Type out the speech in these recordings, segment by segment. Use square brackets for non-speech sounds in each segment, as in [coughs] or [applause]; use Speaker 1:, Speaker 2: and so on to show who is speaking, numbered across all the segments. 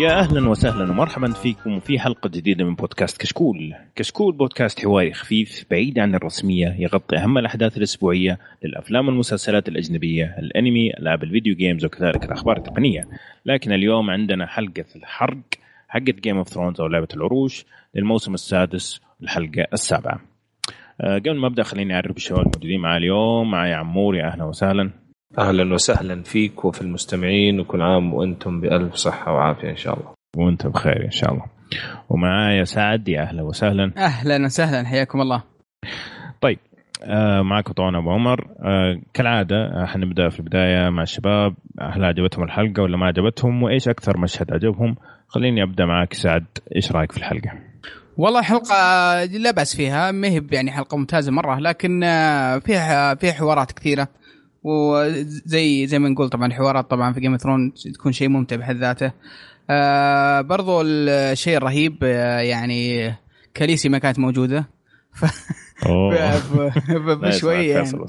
Speaker 1: يا أهلا وسهلا ومرحبا فيكم في حلقة جديدة من بودكاست كشكول. كشكول بودكاست حواري خفيف بعيد عن الرسمية يغطي أهم الأحداث الأسبوعية للأفلام والمسلسلات الأجنبية، الأنمي، ألعاب ال video games وكذلك الأخبار التقنية. لكن اليوم عندنا حلقة الحرق حقت Game of Thrones أو لعبة العروش للموسم السادس الحلقة السابعة. أه قبل ما أبدأ خليني أعرف الشباب الموجودين معي اليوم معي عمور يا أهلا وسهلا.
Speaker 2: أهلا وسهلا فيك وفي المستمعين وكل عام وأنتم بألف صحة وعافية إن شاء الله.
Speaker 1: وأنت بخير إن شاء الله. ومعايا سعد يا أهلا وسهلا.
Speaker 3: أهلا وسهلا حياكم الله.
Speaker 1: طيب آه معكم طبعا أبو عمر آه كالعادة آه حنبدا في البداية مع الشباب هل عجبتهم الحلقة ولا ما عجبتهم وإيش أكثر مشهد عجبهم خليني أبدأ معك سعد إيش رأيك في الحلقة
Speaker 3: والله حلقة لا بأس فيها ما هي يعني حلقة ممتازة مرة لكن فيها فيها حوارات كثيرة وزي زي ما نقول طبعا الحوارات طبعا في جيم ثرون تكون شيء ممتع بحد ذاته. آه برضو الشيء الرهيب آه يعني كاليسي ما كانت موجودة. [laughs] ف... بشوية يعني. [laughs]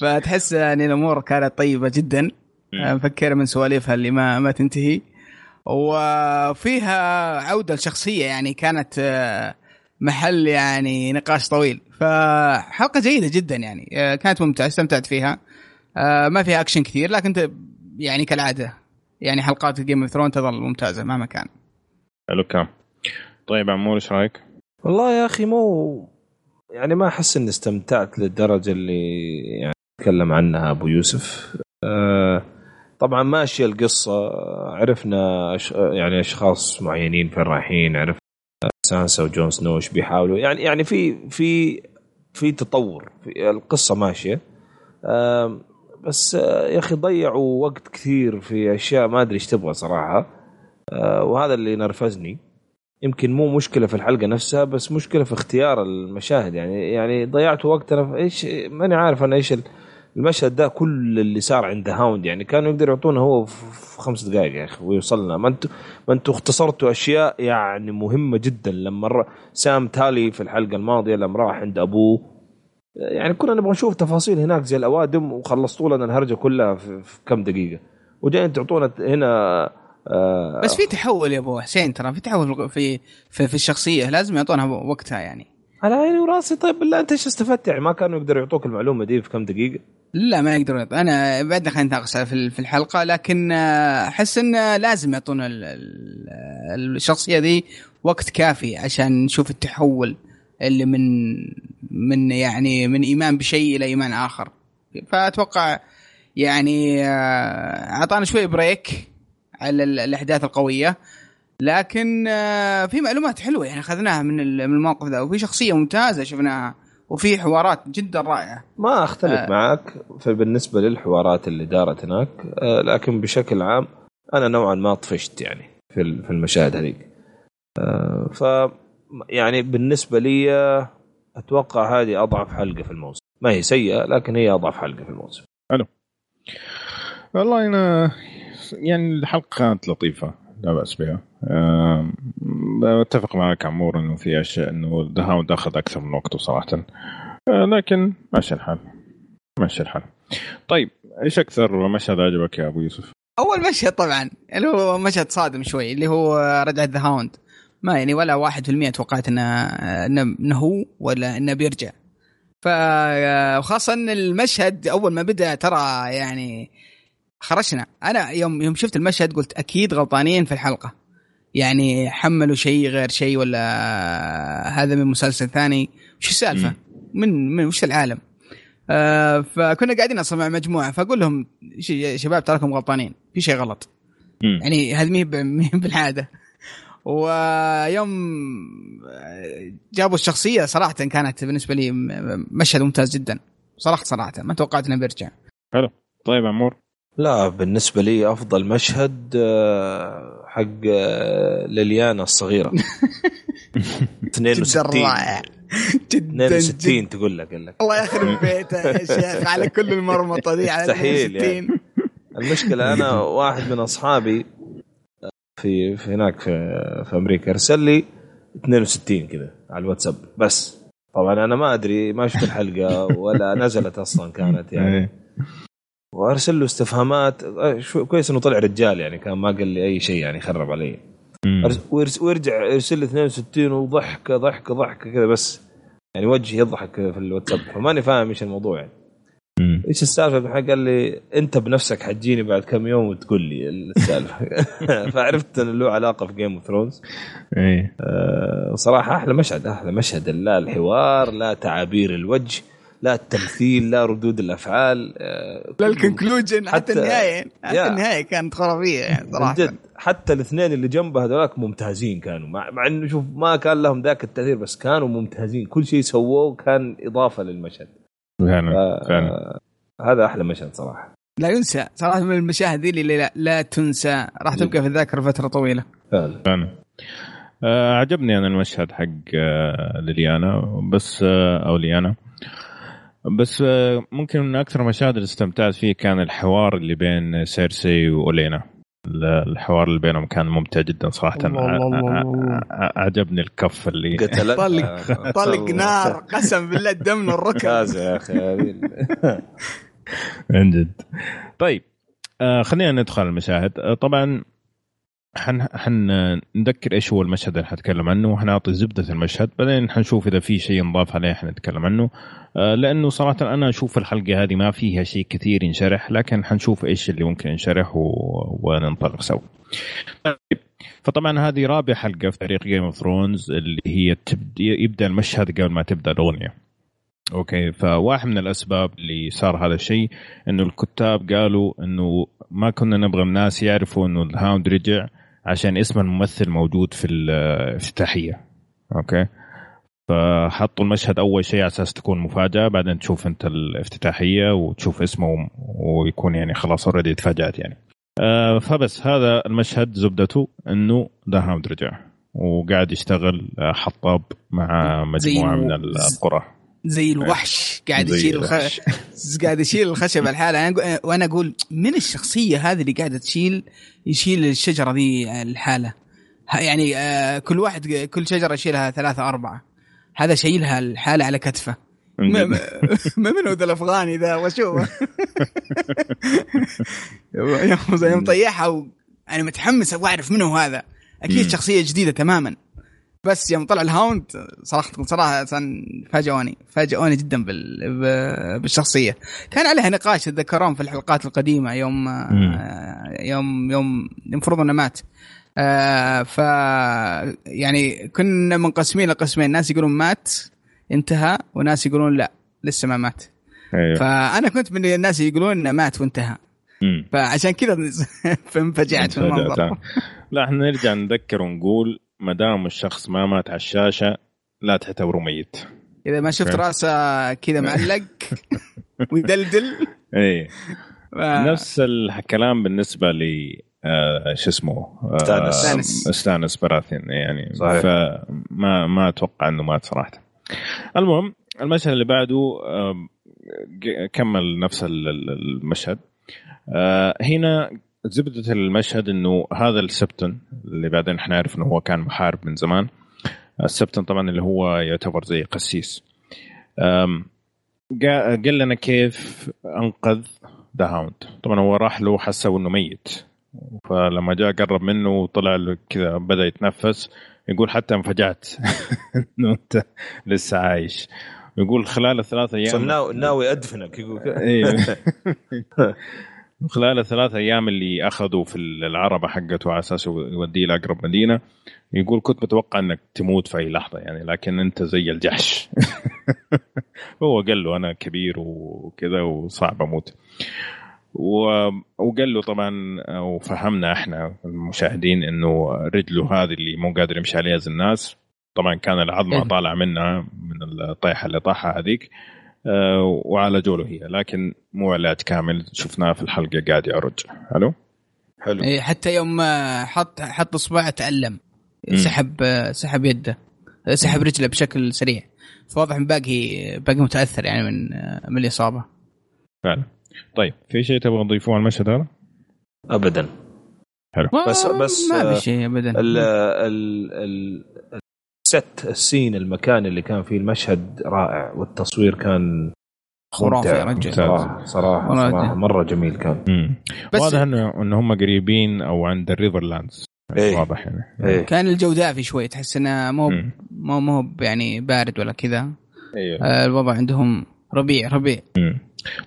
Speaker 3: فتحس يعني الأمور كانت طيبة جدا. مفكرة من سواليفها اللي ما ما تنتهي. وفيها عودة لشخصية يعني كانت آه، محل يعني نقاش طويل. فحلقة جيدة جدا يعني. آه، كانت ممتعة استمتعت فيها. آه، ما فيها أكشن كثير لكن يعني كالعادة. يعني حلقات Game of Thrones تظل ممتازة مهما كان.
Speaker 1: حلو كلام طيب عمور إيش رأيك؟
Speaker 2: والله يا أخي مو يعني ما أحس إني استمتعت للدرجة اللي يعني تكلم عنها أبو يوسف. أه طبعا ماشية القصة عرفنا. يعني أشخاص معينين فين رايحين عرفنا سانسا وجون سنو بيحاولوا. يعني يعني في في في تطور. في القصة ماشية. بس يا أخي ضيعوا وقت كثير في أشياء ما أدري إيش تبغى صراحة. أه وهذا اللي نرفزني. يمكن مو مشكلة في الحلقة نفسها بس مشكلة في اختيار المشاهد. يعني يعني ضيعت وقت أنا إيش ماني عارف أنا إيش المشهد ده كل اللي صار عند هاوند يعني كانوا يقدروا يعطونا هو في خمس دقائق يا أخي ويوصلنا. ما أنتم ما أنتم اختصرتوا أشياء يعني مهمة جدا. لما سام تالي في الحلقة الماضية لما راح عند أبوه يعني كنا نبغى نشوف تفاصيل هناك زي الأوادم وخلصتوا لنا الهرجة كلها في, في كم دقيقة. وجايين تعطونا هنا
Speaker 3: آه بس في تحول يا أبو حسين ترى في تحول في في, في الشخصية لازم يعطونها وقتها يعني.
Speaker 2: على عيني وراسي. طيب بالله أنت إيش استفدت؟ يعني ما كانوا يقدروا يعطوك المعلومة دي في كم دقيقة؟
Speaker 3: لا ما يقدروا أنا بعدنا خلينا نتناقش في الحلقة لكن أحس انه لازم يعطونا الشخصية دي وقت كافي عشان نشوف التحول اللي من من يعني من إيمان بشيء إلى إيمان آخر. فأتوقع يعني أعطانا شوي break على الأحداث القوية. لكن في معلومات حلوة يعني أخذناها من الموقف ذا وفي شخصية ممتازة شفناها وفي حوارات جدا رائعة.
Speaker 2: ما أختلف آه. معك بالنسبة للحوارات اللي دارت هناك آه لكن بشكل عام أنا نوعا ما طفشت يعني في في المشاهد هذيك. آه ف يعني بالنسبة لي أتوقع هذه أضعف حلقة في الموسم. ما هي سيئة لكن هي أضعف حلقة في الموسم.
Speaker 1: حلو. والله أنا يعني الحلقة كانت لطيفة. لا بأس بها. أتفق معك عمور إنه في أشياء إنه ذا هاوند أخذ أكثر من وقته صراحة. أه، لكن ماشي الحال. ماشي الحال. طيب إيش أكثر مشهد عجبك يا أبو يوسف؟
Speaker 3: أول مشهد طبعا اللي هو مشهد صادم شوي اللي هو رجعة ذا هاوند ما يعني ولا 1% توقعت إنه إنه هو ولا إنه بيرجع. فخاصة إن المشهد أول ما بدأ ترى يعني خرجنا. أنا يوم يوم شفت المشهد قلت أكيد غلطانين في الحلقة. يعني حملوا شيء غير شيء ولا هذا من مسلسل ثاني؟ وش السالفة؟ من من وش العالم؟ آه فكنا قاعدين أصلا مع مجموعة. فأقول لهم شباب تراكم غلطانين. في شيء غلط. مم. يعني هذه مي [laughs] بالعادة. ويوم جابوا الشخصية صراحة كانت بالنسبة لي مشهد ممتاز جدا. صراحة صراحة ما توقعت إنه بيرجع.
Speaker 1: حلو. طيب عمور.
Speaker 2: لا بالنسبة لي أفضل مشهد آه، حق آه، ليليانا الصغيرة. [laughs] 62 جدا 62 تقول لك لك
Speaker 3: الله يخرب بيته يا شيخ على [laughs] كل المرمطة دي على
Speaker 2: مستحيل يعني. المشكلة أنا واحد من أصحابي آه، في, في هناك في, في أمريكا أرسل لي 62 كذا على الواتساب. بس طبعا أنا ما أدري ما شفت الحلقة ولا نزلت أصلا كانت يعني. إيه. وأرسل له استفهامات. آه، شو- كويس إنه طلع رجال يعني كان ما قال لي أي شيء يعني خرب علي. ويرجع يرسل لي 62 وضحكه ضحكه ضحكه كذا بس. يعني وجهي يضحك في الواتساب. فماني فاهم إيش الموضوع يعني. إيش السالفة؟ قال لي أنت بنفسك حتجيني بعد كم يوم وتقول لي السالفة. [laughs] فعرفت إنه له علاقة في Game of Thrones
Speaker 1: إيه.
Speaker 2: صراحة أحلى مشهد أحلى مشهد. لا الحوار لا تعابير الوجه. لا التمثيل لا ردود الأفعال آه،
Speaker 3: لا ال conclusion حتى
Speaker 2: حتى-
Speaker 3: النهاية حتى. النهاية كانت خرافية يعني
Speaker 2: صراحة. جد حتى الاثنين اللي جنبه هذولاك ممتازين كانوا. مع, مع إنه شوف ما كان لهم ذاك التأثير بس كانوا ممتازين. كل شيء سووه كان إضافة للمشهد.
Speaker 1: فعلا
Speaker 2: ف-
Speaker 1: فعلا.
Speaker 2: هذا أحلى مشهد صراحة.
Speaker 3: لا ينسى صراحة من المشاهد ذي اللي لا, لا تنسى. راح تبقى في الذاكرة فترة طويلة.
Speaker 2: فعلا.
Speaker 1: فعلا. آه عجبني أنا المشهد حق آه ليليانا بس آه أو ليانا. بس آه ممكن من أكثر المشاهد اللي استمتعت فيه كان الحوار اللي بين سيرسي واولينا ال- الحوار اللي بينهم كان ممتع جدا صراحة.
Speaker 3: الله الله الله
Speaker 1: عجبني الكف اللي
Speaker 2: قتلت
Speaker 3: طلق طلق نار قسم بالله الدم من الركب.
Speaker 2: يا أخي. [laughs]
Speaker 1: من جد. طيب آه خلينا ندخل المشاهد. آه طبعا حن حن نذكر إيش هو المشهد اللي حنتكلم عنه وحنعطي زبدة المشهد بعدين حنشوف إذا في شيء نضاف عليه حنتكلم عنه آه لأنه صراحة أنا أشوف الحلقة هذه ما فيها شيء كثير ينشرح لكن حنشوف إيش اللي ممكن ينشرح. وننطلق سوا طيب فطبعا هذه رابع حلقة في تاريخ Game of Thrones اللي هي يبدأ المشهد قبل ما تبدأ الأغنية okay فواحد من الأسباب اللي صار هذا الشيء إنه الكتاب قالوا إنه ما كنا نبغى الناس يعرفوا إنه ال Hound رجع عشان اسم الممثل موجود في الافتتاحيه okay؟ فحطوا المشهد أول شيء على أساس تكون مفاجأة بعدين تشوف أنت الافتتاحية وتشوف اسمه ويكون يعني خلاص already تفاجأت يعني. آه فبس هذا المشهد زبدته إنه The Hound رجع وقاعد يشتغل آه، حطاب مع
Speaker 3: مجموعة
Speaker 1: من القرى.
Speaker 3: زي الوحش قاعد
Speaker 1: زي
Speaker 3: يشيل الخ... [laughs] قاعد يشيل الخشب الحالة. أنا وأنا أقول من الشخصية هذه اللي قاعدة تشيل يشيل الشجرة ذي الحالة؟ يعني آه، كل واحد كل شجرة يشيلها ثلاثة أربعة. هذا شايلها الحالة على كتفه. [laughs] ما منو ذا الأفغاني ذا؟ وشوف [laughs] يوم طيحها و... أنا متحمس أبغى أعرف منو هذا.
Speaker 1: أكيد.
Speaker 3: شخصية جديدة تماما. بس يوم طلع ال Hound صراحة صراحة فاجئوني فاجئوني جدا بال... بالشخصية كان عليها نقاش تتذكرون في الحلقات القديمة يوم
Speaker 1: مم.
Speaker 3: يوم يوم المفروض إنه مات آه ف يعني كنا منقسمين لقسمين ناس يقولون مات انتهى وناس يقولون لا لسه ما مات
Speaker 1: أيوه
Speaker 3: فأنا كنت من الناس يقولون إنه مات وانتهى
Speaker 1: مم.
Speaker 3: فعشان كذا [laughs] فانفجعت من المنظر
Speaker 1: فجأة. لا إحنا نرجع نذكر ونقول ما دام الشخص ما مات على الشاشة لا تعتبره ميت
Speaker 3: إذا ما شفت. رأسه كذا معلق [laughs] ويدلدل
Speaker 1: إي
Speaker 3: ف-
Speaker 1: نفس الكلام بالنسبة ل آه شو اسمه آه،
Speaker 2: Stannis.
Speaker 3: Stannis.
Speaker 1: Stannis Baratheon يعني
Speaker 2: صحيح.
Speaker 1: فما ما أتوقع إنه مات صراحة المهم المشهد اللي بعده ج- كمل نفس ال- ال- المشهد آه، هنا زبدة المشهد إنه هذا ال Septon اللي بعدين إحنا نعرف إنه هو كان محارب من زمان ال Septon طبعا اللي هو يعتبر زي قسيس. قال لنا كيف أنقذ The Hound طبعا هو راح له حسه إنه ميت. فلما جاء قرب منه وطلع له كذا بدأ يتنفس يقول حتى انفجعت. [laughs] إنه أنت لسه عايش. يقول خلال الثلاث أيام
Speaker 2: ناوي, ادفنك يقول
Speaker 1: خلال الثلاث أيام اللي أخذوا في العربة حقته على أساس يوديه لأقرب مدينة يقول كنت متوقع إنك تموت في أي لحظة يعني لكن أنت زي الجحش. [laughs] هو قال له أنا كبير وكذا وصعب أموت. وقال له طبعا وفهمنا إحنا المشاهدين إنه رجله هذه اللي مو قادر يمشي عليها زي الناس طبعا كان العظمة
Speaker 3: إيه.
Speaker 1: طالعه منها من الطيحة اللي طاحها هذيك. وعالجوا له هي. لكن مو علاج كامل. شفناه في الحلقة قاعد يعرج. ألو
Speaker 2: حلو.
Speaker 3: إيه، حتى يوم آه، حط حط اصبعه تعلم
Speaker 1: مم.
Speaker 3: سحب آه، سحب يده. آه، سحب رجله بشكل سريع. فواضح إن باقي باقي متأثر يعني من آه، من الإصابة.
Speaker 1: فعلا. طيب في شيء تبغى تضيفوه على المشهد هذا؟
Speaker 2: ابدا. بس-
Speaker 3: ما-
Speaker 2: بس،
Speaker 3: ما
Speaker 2: آه،
Speaker 3: في شيء ابدا.
Speaker 2: ال ال ال ال set ال scene المكان اللي كان فيه المشهد رائع والتصوير كان
Speaker 3: خرافي يا. رجل
Speaker 2: صراحة
Speaker 3: صراحة,
Speaker 2: صراحة مرة جميل كان
Speaker 1: مم.
Speaker 3: بس-
Speaker 1: واضح انه ان هم قريبين أو عند ال Riverlands
Speaker 2: إيه.
Speaker 1: واضح يعني
Speaker 2: إيه
Speaker 3: كان الجو دافي شوي تحس إنه مو. مو مو يعني بارد ولا كذا
Speaker 1: أيوه
Speaker 3: آه، الوضع عندهم ربيع ربيع
Speaker 1: مم.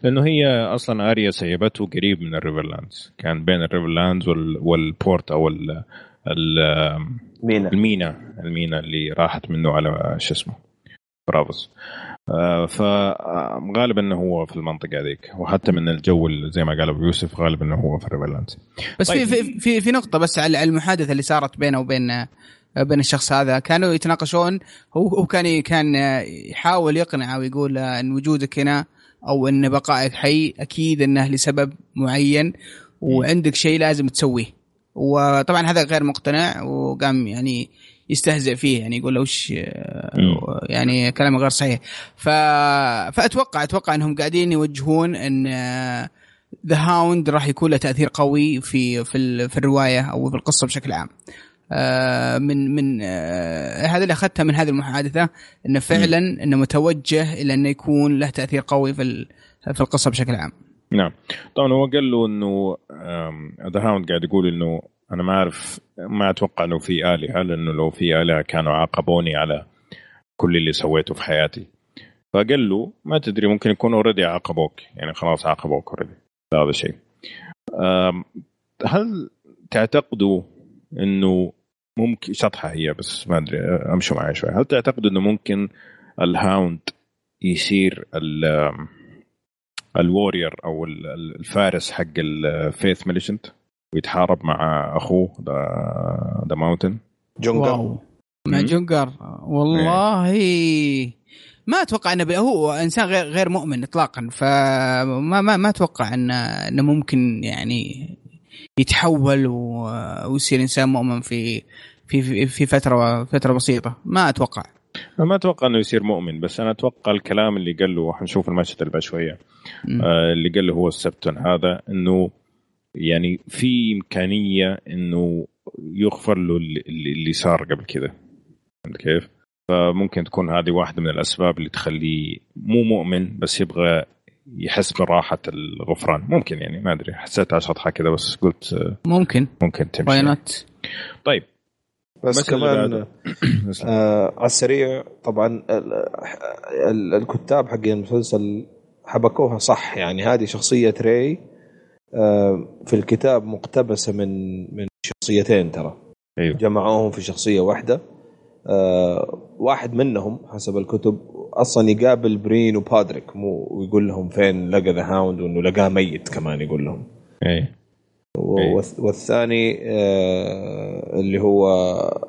Speaker 1: لأنه هي أصلا Arya سيبته قريب من ال Riverlands كان بين ال Riverlands وال... وال port أو ال... ال...
Speaker 2: مينا.
Speaker 1: المينا. المينا اللي راحت منه على شو اسمه Braavos آه فغالبا إنه هو في المنطقة هذيك. وحتى من الجو زي ما قال ابو يوسف غالبا إنه هو في ال Riverlands
Speaker 3: بس
Speaker 1: طيب.
Speaker 3: في في في نقطة بس على على المحادثة اللي صارت بينه وبين آه، بين الشخص هذا. كانوا يتناقشون. هو هو كان كان يحاول يقنعه ويقول إن وجودك هنا أو إن بقائك حي أكيد إنه لسبب معين. وعندك شيء لازم تسويه. وطبعا هذا غير مقتنع وقام يعني يستهزئ فيه يعني يقول له وش. يعني كلام غير صحيح. ف... فأتوقع أتوقع أنهم قاعدين يوجهون إن ذا هاوند راح يكون له تأثير قوي في في ال- في الرواية أو في القصة بشكل عام. آه، من من آه، هذا اللي أخذته من هذه المحادثة إنه فعلا إنه متوجه إلى إنه يكون له تأثير قوي في ال- في القصة بشكل عام.
Speaker 1: نعم. طبعا هو قال له إنه the Hound قاعد يقول إنه أنا ما أعرف ما أتوقع إنه في آلهة لأنه لو في آلهة كانوا عاقبوني على كل اللي سويته في حياتي. فقال له ما تدري ممكن يكون already عاقبوك. يعني خلاص عاقبوك already هذا الشيء. هل تعتقدوا إنه ممكن شطحة هي بس ما أدري أمشوا معي شوي. هل تعتقدوا إنه ممكن ال Hound يصير ال ال warrior أو ال- ال- الفارس حق ال Faith Militant ويتحارب مع أخوه the the
Speaker 2: Mountain
Speaker 3: جريجور. مع. جريجور. والله. ما أتوقع إنه هو إنسان غير غير مؤمن اطلاقا فما ما ما أتوقع انه إنه ممكن يعني يتحول ويصير إنسان مؤمن في في في- في فتره فترة بسيطة. ما أتوقع.
Speaker 1: ما أتوقع إنه يصير مؤمن بس أنا أتوقع الكلام اللي قال له حنشوف المشهد اللي بعد
Speaker 3: شوية.
Speaker 1: آه، اللي قال له هو السبتون هذا إنه يعني في إمكانية إنه يغفر له اللي, اللي صار قبل كذا. فهمت كيف؟ فممكن تكون هذه واحدة من الأسباب اللي تخليه مو مؤمن بس يبغى يحس براحة الغفران. ممكن يعني ما أدري حسيتها شطحه كذا بس قلت آه،
Speaker 3: ممكن.
Speaker 1: ممكن تمشي. طيب.
Speaker 2: بس كمان. [clears throat] آه على السريع طبعا ال- ال- الكتاب حقين المسلسل حبكوها صح. يعني هذه شخصية ري آه في الكتاب مقتبسة من من شخصيتين ترى.
Speaker 1: أيوه.
Speaker 2: جمعوهم في شخصية واحدة. آه واحد منهم حسب الكتب أصلا يقابل برين وبودريك مو ويقول لهم فين لقى the Hound وإنه لقاه ميت كمان يقول لهم. والث- والثاني آه، اللي هو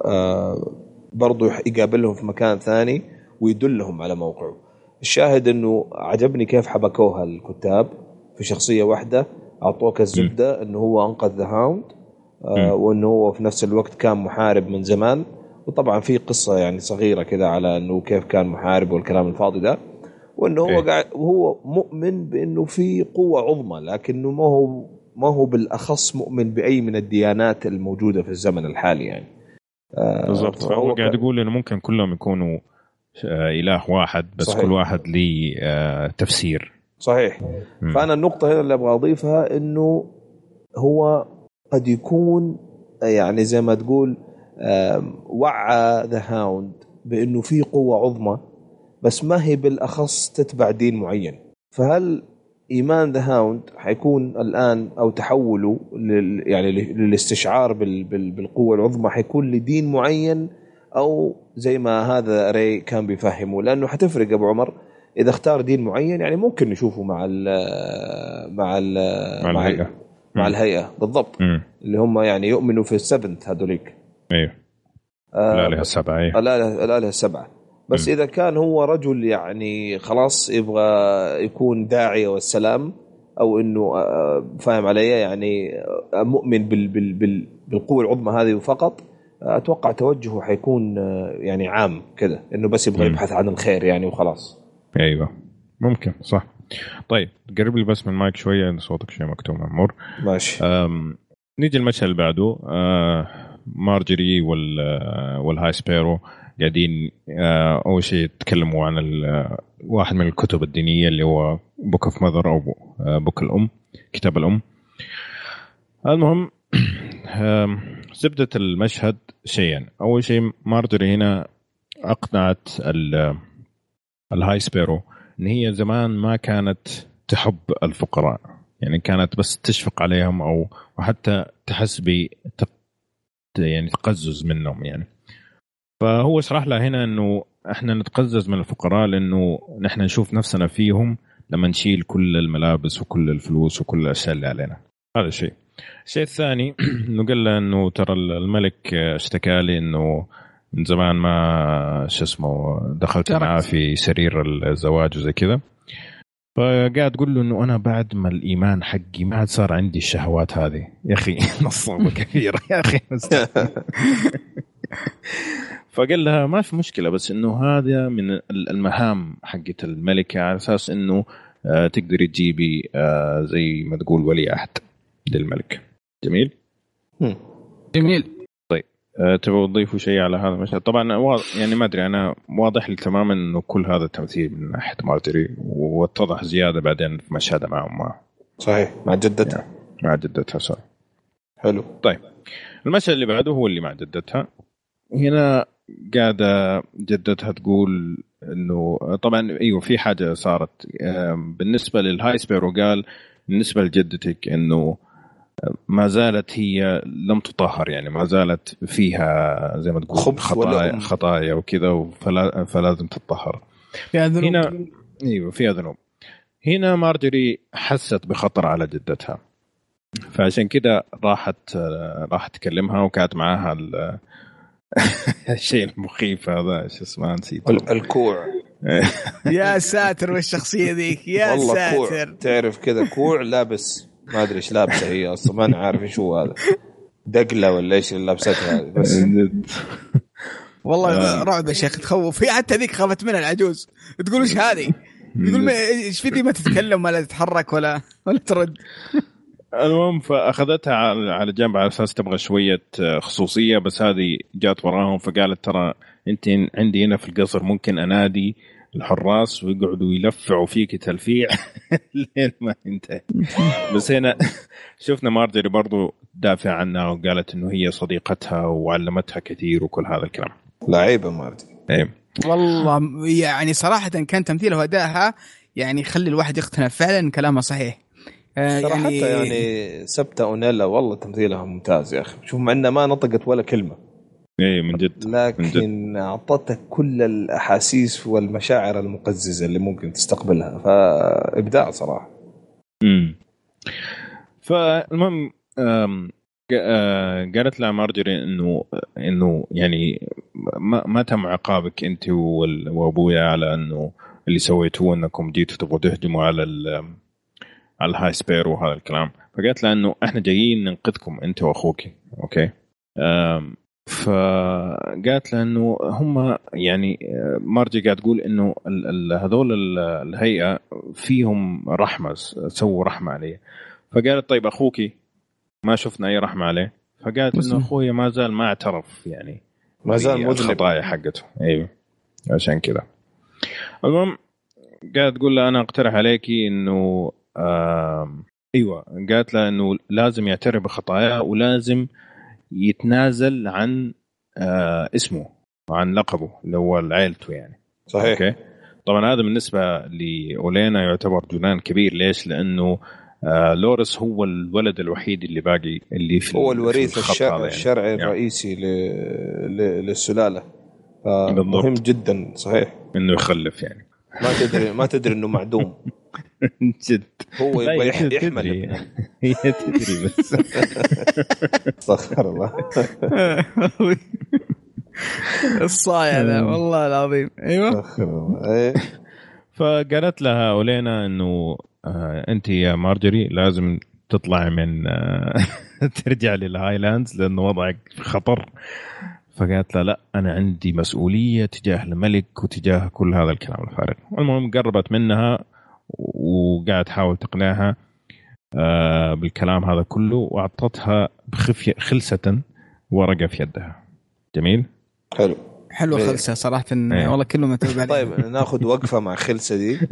Speaker 2: آه، برضو يقابلهم في مكان ثاني ويدلهم على موقعه. الشاهد إنه عجبني كيف حبكوها الكتاب في شخصية واحدة أعطوك الزبدة إنه هو أنقذ ذا هاوند آه، وإنه هو في نفس الوقت كان محارب من زمان. وطبعا في قصة يعني صغيرة كذا على إنه كيف كان محارب والكلام الفاضي ده. وإنه هو
Speaker 1: إيه.
Speaker 2: قاعد وهو مؤمن بإنه في قوة عظمى لكنه ما هو ما هو بالأخص مؤمن بأي من الديانات الموجودة في الزمن الحالي يعني. آه،
Speaker 1: بالضبط. فهو قاعد يقول إنه ممكن كلهم يكونوا آه، إله واحد بس
Speaker 2: صحيح.
Speaker 1: كل واحد ليه آه، تفسير.
Speaker 2: صحيح.
Speaker 1: مم.
Speaker 2: فأنا النقطة هنا اللي أبغى أضيفها إنه هو قد يكون يعني زي ما تقول وعى ذا هاوند بإنه في قوة عظمى بس ما هي بالأخص تتبع دين معين. فهل إيمان the Hound حيكون الآن أو تحوله لل يعني للاستشعار بال بال بالقوة العظمى حيكون لدين معين أو زي ما هذا ري كان بيفهمه. لأنه حتفرق أبو عمر إذا اختار دين معين يعني ممكن نشوفه مع ال مع ال
Speaker 1: مع.
Speaker 2: مع
Speaker 1: مم.
Speaker 2: الهيئة. بالضبط.
Speaker 1: مم.
Speaker 2: اللي هم يعني يؤمنوا في ال Seven
Speaker 1: هذوليك.
Speaker 2: أيوه
Speaker 1: الآلهة السبعة أيوه
Speaker 2: الآلهة السبعة. بس
Speaker 1: مم.
Speaker 2: إذا كان هو رجل يعني خلاص يبغى يكون داعية والسلام أو إنه آه، فاهم علي؟ يعني آه، مؤمن بال بال بال بالقوة العظمى هذه فقط آه، أتوقع توجهه حيكون آه، يعني عام كذا إنه بس يبغى. يبحث عن الخير يعني وخلاص.
Speaker 1: أيوه. ممكن صح. طيب قرب لي بس من المايك شوية لأن صوتك شيء مكتوم امور
Speaker 2: ماشي.
Speaker 1: أم، نيجي المشهد اللي بعده آه، مارجري وال آه، وال High Sparrow. قاعدين آه، أول شيء تكلموا عن ال- واحد من الكتب الدينية اللي هو Book of Mother أو book الأم كتاب الأم. المهم زبدة المشهد شيئين أول شيء مارجري هنا أقنعت ال- ال High Sparrow إن هي زمان ما كانت تحب الفقراء. يعني كانت بس تشفق عليهم أو وحتى تحس ب يعني تقزز منهم. يعني فهو شرح لها هنا إنه إحنا نتقزز من الفقراء لأنه نحن نشوف نفسنا فيهم لما نشيل كل الملابس وكل الفلوس وكل الأشياء اللي علينا. هذا شيء الشيء الثاني [clears throat] إنه قال له إنه ترى الملك اشتكى لي إنه من زمان ما شو اسمه دخلت. معاه في سرير الزواج وزي كذا. فقاعد تقول له إنه أنا بعد ما الإيمان حقي ما عاد صار عندي الشهوات هذه. يا أخي [laughs] نصابه كثيره يا أخي [laughs] فقال لها ما في مشكلة بس إنه هذا من المهام حقت الملكة على أساس إنه آه، تقدري تجيبي آه، زي ما تقول ولي عهد للملك. جميل؟
Speaker 2: مم.
Speaker 3: جميل.
Speaker 1: آه، تبغوا تضيفوا شيء على هذا المشهد؟ طبعا واضح يعني ما أدري أنا واضح لي تماما إنه كل هذا تمثيل من ناحية مارجري واتضح زيادة بعدين في مشهدها مع امها
Speaker 2: صحيح. مع جدتها.
Speaker 1: مع جدتها sorry
Speaker 2: حلو.
Speaker 1: المشهد اللي بعده هو اللي مع جدتها. هنا قاعدة جدتها تقول إنه طبعا إيوه في حاجة صارت. آم، بالنسبة لل High Sparrow قال بالنسبة لجدتك إنه ما زالت هي لم تطهر يعني ما زالت فيها زي ما تقول خطايا. خطايا وكذا فلا فلازم تطهر
Speaker 3: يا ذنوب.
Speaker 1: هنا إيوه فيها ذنوب. هنا مارجري حست بخطر على جدتها. فعشان كده راحت راحت تكلمها وكانت معاها ال- [laughs] الشيء المخيف هذا شو اسمه نسيت
Speaker 2: ال- الكوع. [laughs]
Speaker 3: يا ساتر والشخصية ذيك يا
Speaker 2: والله كوع.
Speaker 3: ساتر.
Speaker 2: تعرف كذا كوع؟ لابس ما أدري إيش لابسة هي أصلا ما أنا عارف إيش هو هذا. دقلة ولا إيش اللي لابستها هذه بس. [laughs]
Speaker 3: والله رعب يا شيخ تخوف. هي حتى ذيك خافت منها العجوز. تقول إيش هذه؟ يقول ما- إيش في ما تتكلم ولا تتحرك ولا ولا ترد.
Speaker 1: المهم فأخذتها على على جنب على أساس تبغى شوية خصوصية بس هذه جات وراهم فقالت ترى أنت عندي هنا في القصر ممكن أنادي الحراس ويقعدوا يلفعوا فيك تلفيع [laughs] لين ما ينتهي. [laughs] بس هنا [laughs] شفنا مارجري برضو دافع عنها وقالت إنه هي صديقتها وعلمتها كثير وكل هذا الكلام.
Speaker 2: لعيبة مارتي
Speaker 1: إيه.
Speaker 3: والله يعني صراحة كان تمثيلها وأدائها يعني يخلي الواحد يقتنع. فعلا كلامها صحيح. آه،
Speaker 2: ترى حتى يعني سبتا أونيلا والله تمثيلها ممتاز يا أخي. شوف مع إنها ما نطقت ولا كلمة.
Speaker 1: إيه من جد
Speaker 2: لكن اعطتك كل الأحاسيس والمشاعر المقززة اللي ممكن تستقبلها. فإبداع صراحة.
Speaker 1: امم فالمهم آه، قالت لها مارجري إنه إنه يعني ما, ما تم عقابك أنت وأبويا على إنه اللي سويتوه إنكم جيتوا تبغوا تهجموا على ال على ال High Sparrow وهذا الكلام. فقالت لها إنه إحنا جايين ننقذكم انت واخوك أوكي؟ فقالت لها إنه هم يعني آه، مارجي قاعد تقول إنه هذول ال- الهيئة فيهم رحمة سووا رحمة عليه. فقالت طيب أخوك ما شفنا أي رحمة عليه. فقالت إنه أخوي ما زال ما اعترف يعني.
Speaker 2: ما زال مذنب.
Speaker 1: الخطايا حقته. أيوه. عشان كذا المهم قاعد تقول له أنا أقترح عليكي إنه أيوه قالت له إنه لازم يعترف بخطاياه ولازم يتنازل عن آه اسمه وعن لقبه اللي هو عيلته يعني
Speaker 2: صحيح
Speaker 1: أوكي طبعا هذا بالنسبة لأولينا يعتبر جنان كبير ليش؟ لأنه آه لوريس هو الولد الوحيد اللي باقي اللي في
Speaker 2: هو الوريث
Speaker 1: الخط
Speaker 2: الشرع
Speaker 1: هذا يعني.
Speaker 2: الشرعي
Speaker 1: يعني.
Speaker 2: الرئيسي ل... ل... للسلالة
Speaker 1: بالضبط.
Speaker 2: مهم جدا صحيح
Speaker 1: إنه يخلف يعني
Speaker 2: ما تدري ما تدري إنه معدوم. [laughs]
Speaker 1: جد.
Speaker 2: هو يبغى. يحمل. [laughs]
Speaker 1: هي تدري بس. [laughs]
Speaker 2: استغفر الله.
Speaker 3: الصايع ذا والله العظيم.
Speaker 2: أيوه. إيه.
Speaker 1: فقالت لها أولينا إنه آه أنت يا مارجري لازم تطلع من آه ترجع لل Highlands لأنه وضعك خطر. فقالت لها لا أنا عندي مسؤولية تجاه الملك وتجاه كل هذا الكلام الفارغ. المهم قربت منها وقاعد تحاول تقنعها آه بالكلام هذا كله وأعطتها بخفيه خلسة ورقة في يدها. جميل؟
Speaker 2: حلو.
Speaker 3: حلوة
Speaker 2: إيه.
Speaker 3: خلسة صراحة.
Speaker 1: إيه.
Speaker 3: والله كله متعوب عليه
Speaker 2: طيب ناخذ وقفة مع خلسة دي. [laughs]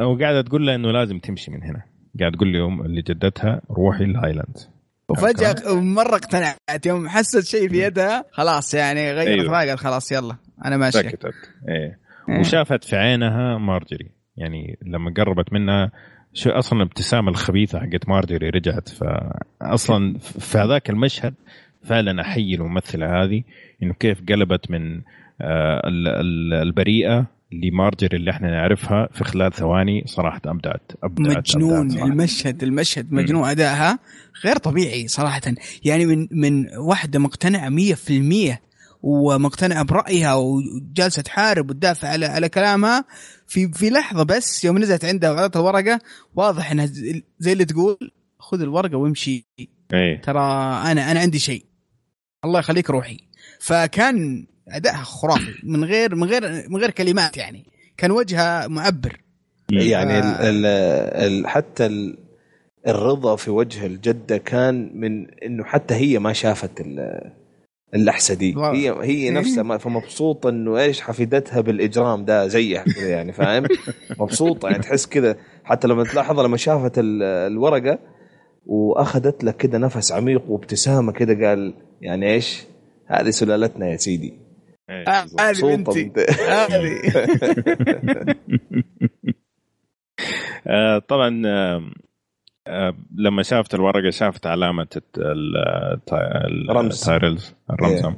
Speaker 1: وقاعدة تقول له إنه لازم تمشي من هنا. قاعد تقول لهم لجدتها روحي ال
Speaker 3: Highland وفجأة مرة اقتنعت يوم حست شيء في يدها خلاص يعني غيرت
Speaker 1: أيوه.
Speaker 3: رايها قالت خلاص يلا أنا ماشيه
Speaker 1: سكتت إيه.
Speaker 3: إيه.
Speaker 1: وشافت في عينها مارجري. يعني لما قربت منها شو أصلا الابتسامه الخبيثة حقت مارجري رجعت. فاصلا في هذاك المشهد فعلا أحيي الممثلة هذه إنه كيف قلبت من آه، ال- ال- البريئة لمارجري اللي إحنا نعرفها في خلال ثواني صراحة أبدعت أبدعت
Speaker 3: مجنون
Speaker 1: أبدعت صراحة.
Speaker 3: المشهد المشهد مجنون أدائها غير طبيعي صراحة. يعني من من واحدة مقتنعة 100% ومقتنعة برأيها وجالسة تحارب وتدافع على على كلامها في في لحظة بس يوم نزلت عندها وعطت الورقة واضح إنها زي اللي تقول خذ الورقة وامشي.
Speaker 1: إيه.
Speaker 3: ترى أنا أنا عندي شيء. الله يخليك روحي. فكان ادائها خرافي. من غير من غير من غير كلمات يعني. كان وجهها معبر
Speaker 2: يعني ال
Speaker 3: آه.
Speaker 2: ال ال حتى ال الرضا في وجه الجدة كان من إنه حتى هي ما شافت ال- اللحسة دي.
Speaker 3: واو.
Speaker 2: هي هي نفسها ما فمبسوطه إنه إيش حفيدتها بالإجرام ده زيها كذا يعني فاهم؟ [laughs] مبسوطة يعني تحس كذا حتى لما تلاحظها لما شافت ال- الورقة وأخذت لك كذا نفس عميق وابتسامة كذا قال يعني إيش؟ هذه سلالتنا يا سيدي.
Speaker 1: إيه.
Speaker 3: هذه
Speaker 2: مبسوطة
Speaker 3: بنتي.
Speaker 2: بنت-
Speaker 3: هذه [laughs]
Speaker 1: آه، طبعا آه، آه، لما شافت الورقة شافت علامة الت- ال- التا- ال-
Speaker 2: رمز.
Speaker 1: ال Tyrells الرمز.
Speaker 2: إيه.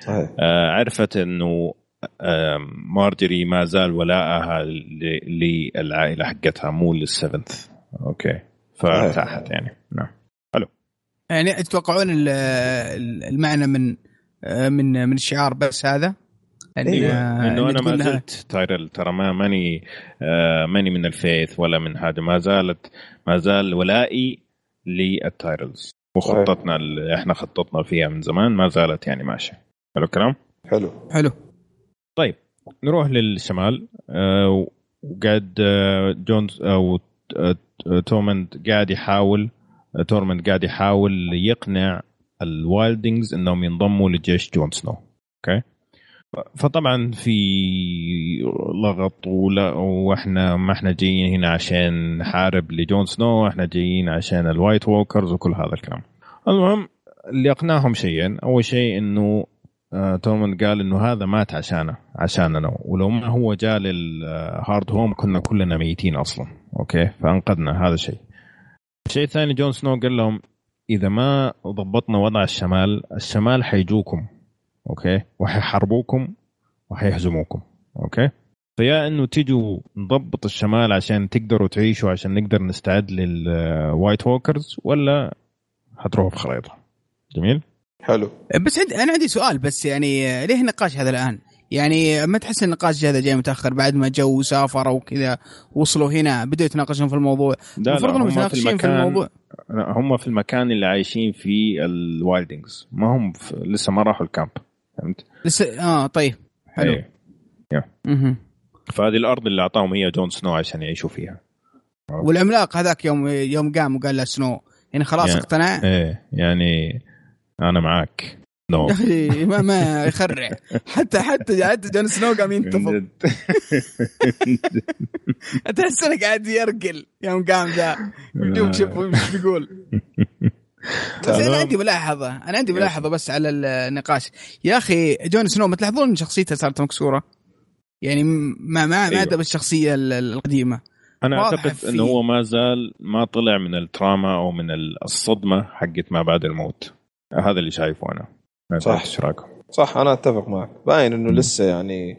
Speaker 2: صحيح.
Speaker 1: آه، عرفت إنه آه، مارجري ما زال ولاءها ل- للعائلة حقتها مو لل Seven okay. فارتاحت يعني. نعم.
Speaker 3: يعني تتوقعون ال- ال- المعنى من من من الشعار بس هذا؟ آه، إنه
Speaker 1: أنا ما زلت Tyrell ترى ما ماني آه، ماني من ال Faith ولا من هذا. ما زالت ما زال ولائي لل Tyrells. وخطتنا اللي إحنا خططنا فيها من زمان ما زالت يعني ماشية. حلو الكلام؟
Speaker 2: حلو.
Speaker 3: حلو.
Speaker 1: نروح للشمال. آه، وقاعد آه، جونز أو آه، تورمند قاعد يحاول آه، تورمند قاعد يحاول يقنع ال wildlings إنهم ينضموا لجيش جون سنو. أوكي فطبعا في لغط ولا وإحنا ما إحنا جايين هنا عشان نحارب لجون سنو إحنا جايين عشان ال White Walkers وكل هذا الكلام. المهم اللي أقنعهم شيئين أول شيء إنه آه، قال إنه هذا مات عشانه عشاننا ولو ما هو جاء للهارد هوم كنا كلنا ميتين أصلا. أوكي فأنقذنا هذا الشيء. الشيء الثاني جون سنو قال لهم إذا ما ضبطنا وضع الشمال الشمال حيجوكم أوكي؟ وحيحاربوكم وحيهزموكم أوكي؟ فيا إنه تيجوا نضبط الشمال عشان تقدروا تعيشوا عشان نقدر نستعد لل White Walkers ولا حتروحوا في خريطه جميل؟
Speaker 2: حلو.
Speaker 3: بس عندي أنا عندي سؤال بس يعني ليه النقاش هذا الآن؟ يعني ما تحس النقاش هذا جاي متأخر بعد ما جو وسافروا وكذا وصلوا هنا بدأوا يتناقشون في الموضوع؟ المفروض انهم
Speaker 1: هم في
Speaker 3: متناقشين في
Speaker 1: المكان
Speaker 3: الموضوع.
Speaker 1: هم في المكان اللي عايشين فيه ال wildlings ما هم في لسه ما راحوا ال camp فهمت؟
Speaker 3: لسه آه طيب حلو.
Speaker 1: إيه.
Speaker 3: مهم.
Speaker 1: فهذه الأرض اللي أعطاهم هي جون سنو عشان يعيشوا فيها.
Speaker 3: والعملاق هذاك يوم يوم قام وقال له سنو يعني خلاص
Speaker 1: يعني-
Speaker 3: اقتنع؟
Speaker 1: إيه يعني أنا معك no
Speaker 3: يا أخي ما ما يخرع. حتى حتى حتى جون سنو قام ينتفض. [laughs] تحس إنه قاعد يرقل يوم قام ذا. شوف شوف إيش بيقول. [laughs] بس أنا عندي ملاحظة. أنا عندي ملاحظة بس على النقاش. يا أخي جون سنو ما تلاحظون ان شخصيته صارت مكسورة؟ يعني ما ما ما
Speaker 1: أيوة.
Speaker 3: عاد بالشخصيه ال- القديمة.
Speaker 1: أنا
Speaker 3: أعتقد
Speaker 1: إنه هو ما زال ما طلع من التراما أو من الصدمة حقت ما بعد الموت. هذا اللي شايفه أنا.
Speaker 2: صح.
Speaker 1: إيش رايكم
Speaker 2: صح أنا أتفق معك باين
Speaker 1: إنه.
Speaker 2: لسه يعني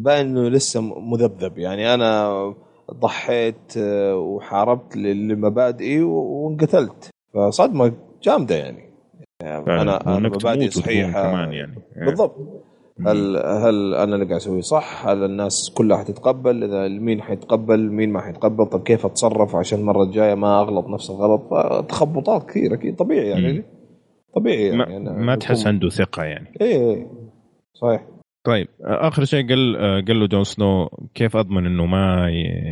Speaker 2: باين إنه لسه مذبذب يعني أنا ضحيت آه، وحاربت لمبادئي وانقتلت فصدمة جامدة يعني
Speaker 1: فعلاً.
Speaker 2: أنا
Speaker 1: أنا
Speaker 2: مبادئي صحيحة
Speaker 1: كمان يعني
Speaker 2: بالضبط هل هل أنا اللي قاعد اسويه صح؟ هل الناس كلها حتتقبل؟ إذا مين حيتقبل؟ مين ما حيتقبل؟ طب كيف أتصرف عشان المرة الجاية ما أغلط نفس الغلط؟ تخبطات كثير أكيد طبيعي يعني. طبيعي
Speaker 1: ما,
Speaker 2: يعني أنا
Speaker 1: ما تحس عنده ثقة يعني.
Speaker 2: إيه إيه. صحيح.
Speaker 1: طيب آخر شيء قال قال له جون سنو كيف أضمن إنه ما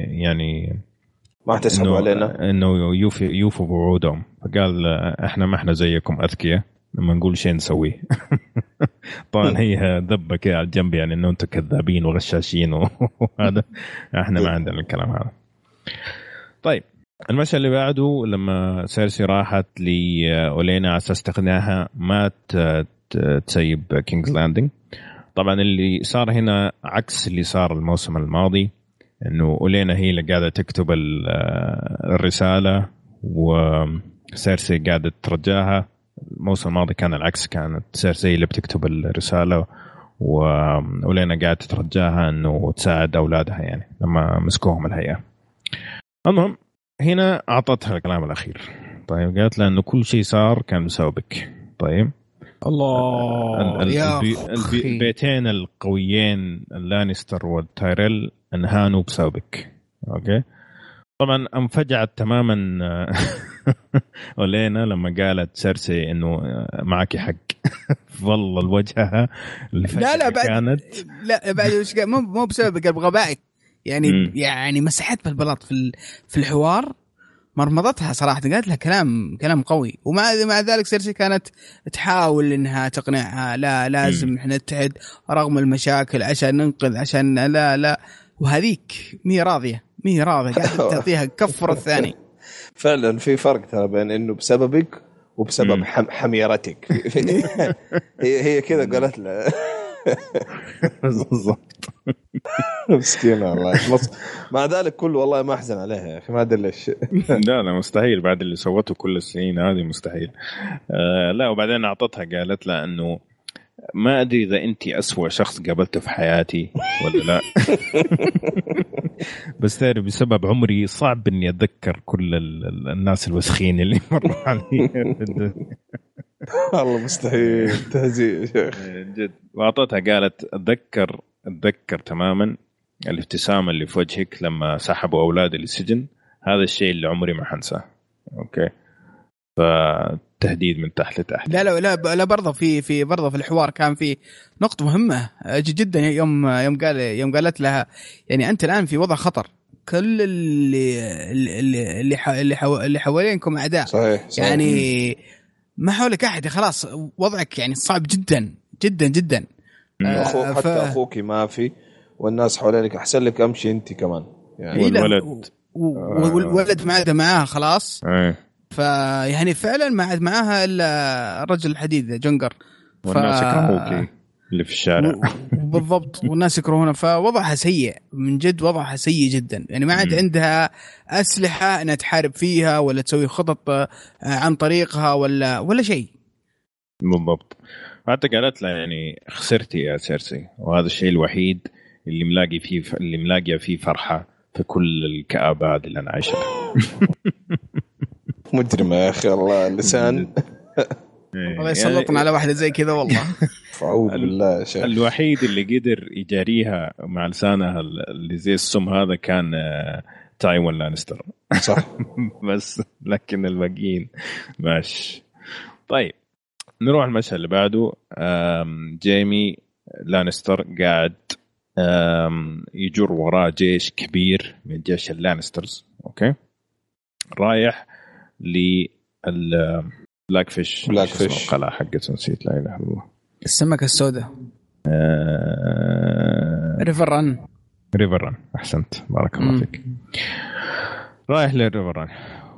Speaker 1: يعني
Speaker 2: ما حتسحبوا
Speaker 1: إنه
Speaker 2: علينا؟
Speaker 1: إنه يوفي يوفوا بوعودهم فقال إحنا ما إحنا زيكم أذكياء لما نقول شيء نسويه. [laughs] طبعا هي ذبة كده على الجنب يعني إنه أنتم كذابين وغشاشين [laughs] وهذا. إحنا ما عندنا الكلام هذا. طيب المشهد اللي بعده لما سيرسي راحت لاولينا على أساس تقنعها ما تسيب كينجز لاندنج طبعا اللي صار هنا عكس اللي صار الموسم الماضي إنه أولينا هي اللي قاعدة تكتب الرسالة وسيرسي قاعدة ترجاها الموسم الماضي كان العكس كانت سيرسي اللي بتكتب الرسالة وأولينا قاعدة تترجاها إنه تساعد أولادها يعني لما مسكوهم الهيئة. المهم هنا أعطتها الكلام الأخير. طيب قالت لها إنه كل شيء صار كان بسببك. طيب.
Speaker 3: الله
Speaker 1: ال-
Speaker 3: يا
Speaker 1: البي- البيتين القويين اللانستر والتايريل انهانوا بسببك. أوكي؟ طبعا انفجعت تماما [laughs] أولينا لما قالت سيرسي إنه معك حق. [laughs] والله الوجهها
Speaker 3: لا لا بعد
Speaker 1: كانت.
Speaker 3: لا بعد مو مو بسبب قال بغبائك يعني
Speaker 1: مم.
Speaker 3: يعني مسحت بالبلاط في في الحوار مرمضتها صراحة قالت لها كلام كلام قوي ومع مع ذلك سيرسي كانت تحاول إنها تقنعها لا لازم. إحنا نتحد رغم المشاكل عشان ننقذ عشان لا لا وهذيك مي راضية مي راضية قاعدة [laughs] تعطيها كفر الثاني
Speaker 2: فعلا في فرق ترى بين إنه بسببك وبسبب. حم حميرتك [laughs] هي هي كذا قالت له [laughs]
Speaker 1: بالضبط.
Speaker 2: مسكينه والله. مع ذلك كله والله ما أحزن عليها يا أخي ما أدري ليش. [laughs]
Speaker 1: لا لا مستحيل. بعد اللي سوته كل السنين هذه مستحيل. آه لا وبعدين أعطتها قالت لها إنه ما أدري إذا أنت أسوأ شخص قابلته في حياتي ولا لا. [laughs] بس تعرف بسبب عمري صعب إني أتذكر كل ال- ال- الناس الوسخين اللي مروا علي. [laughs]
Speaker 2: والله مستحيل. [laughs] تهزيء يا شيخ.
Speaker 1: جد. وأعطتها قالت أتذكر أتذكر تماما الابتسامة اللي في وجهك لما سحبوا أولادي للسجن. هذا الشيء اللي عمري ما حنساه. أوكي. فتهديد من تحت لتحت.
Speaker 3: لا لا لا لا برضه في في برضه في الحوار كان في نقطة مهمة. ج- جدا يوم يوم قال يوم قالت لها يعني أنت الآن في وضع خطر. كل اللي اللي اللي ح- اللي, حو اللي حوالينكم أعداء.
Speaker 2: صحيح, صحيح.
Speaker 3: يعني ما حولك أحد خلاص وضعك يعني صعب جدا جدا جدا. آه،
Speaker 2: حتى
Speaker 3: ف-
Speaker 2: أخوك ما في والناس حوالينك أحسن لك أمشي أنت كمان. يعني
Speaker 3: إيه
Speaker 1: والولد.
Speaker 3: و- و- والولد ما عاد معاها خلاص.
Speaker 1: إيه.
Speaker 3: فيعني فعلا ما عاد معاها إلا الرجل الحديد جنقر ف-
Speaker 1: والناس يكرهوك اللي في الشارع.
Speaker 3: بالضبط والناس يكرهونها فوضعها سيء. من جد وضعها سيء جدا. يعني ما عاد. عندها أسلحة إنها تحارب فيها ولا تسوي خطط آه، عن طريقها ولا ولا شيء.
Speaker 1: بالضبط. حتى قالت لها يعني خسرتي يا سيرسي. وهذا الشيء الوحيد اللي ملاقي فيه اللي ملاقية فيه فرحة في كل الكآبة هذه اللي أنا عايشها. [laughs]
Speaker 2: مجرمه يا أخي الله [laughs] اللسان. [laughs]
Speaker 3: الله يسلطنا على واحدة زي كذا والله. [laughs]
Speaker 2: اعوذ بالله يا شيخ.
Speaker 1: الوحيد اللي قدر يجاريها مع لسانها اللي زي السم هذا كان آه، تايوان لانستر.
Speaker 2: صح. [laughs]
Speaker 1: بس لكن الباقيين ماشي طيب نروح المشهد اللي بعده. جيمي لانستر قاعد يجر وراه جيش كبير من جيش اللانسترز أوكي؟ رايح لل بلاك فيش
Speaker 2: بلاك فيش.
Speaker 1: القلعة حقته نسيت لا إله إلا الله.
Speaker 3: السمكة السوداء.
Speaker 1: آه،
Speaker 3: ريفر رن
Speaker 1: ريفر ران أحسنت. بارك الله. فيك. رايح للريفر ران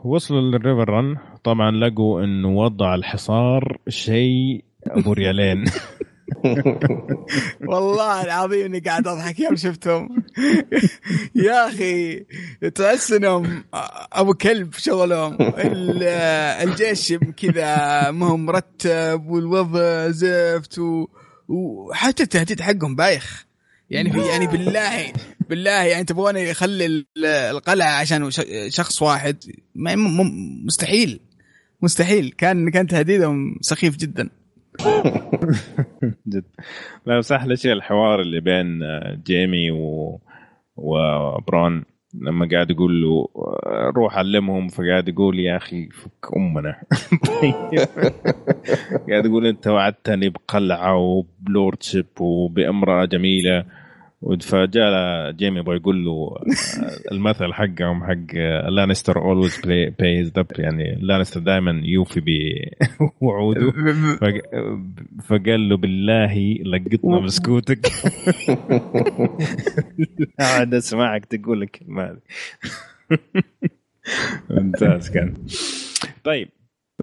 Speaker 1: وصلوا للريفر ران طبعا لقوا إنه وضع الحصار شيء أبو ريالين. [laughs] [laughs]
Speaker 3: والله العظيم إني قاعد أضحك يوم شفتهم. يا أخي تحس انهم أبو كلب شغلهم. ال- الجيش كذا ما هو مرتب والوضع زفت. وحتى التهديد حقهم بايخ. يعني في يعني بالله بالله يعني تبغون يخلي ال- القلعة عشان شخص واحد. مستحيل. مستحيل. كان كان تهديدهم سخيف جدا. [laughs]
Speaker 1: جد. لا بس أحلى شيء الحوار اللي بين آه، جيمي و وبرون لما قاعد يقول له آه، روح علمهم فقاعد يقول يا أخي فك أمنا. [laughs] قاعد يقول أنت وعدتني بقلعة وب lordship وبأمرأة جميلة. فجاء جيمي يبغى يقول له المثل حقهم حق لانستر always pays up يعني لانستر دائما يوفي بوعوده. فق- فقال له بالله لقطنا بسكوتك. قاعد أسمعك تقول الكلمة هذه ممتاز كان. طيب.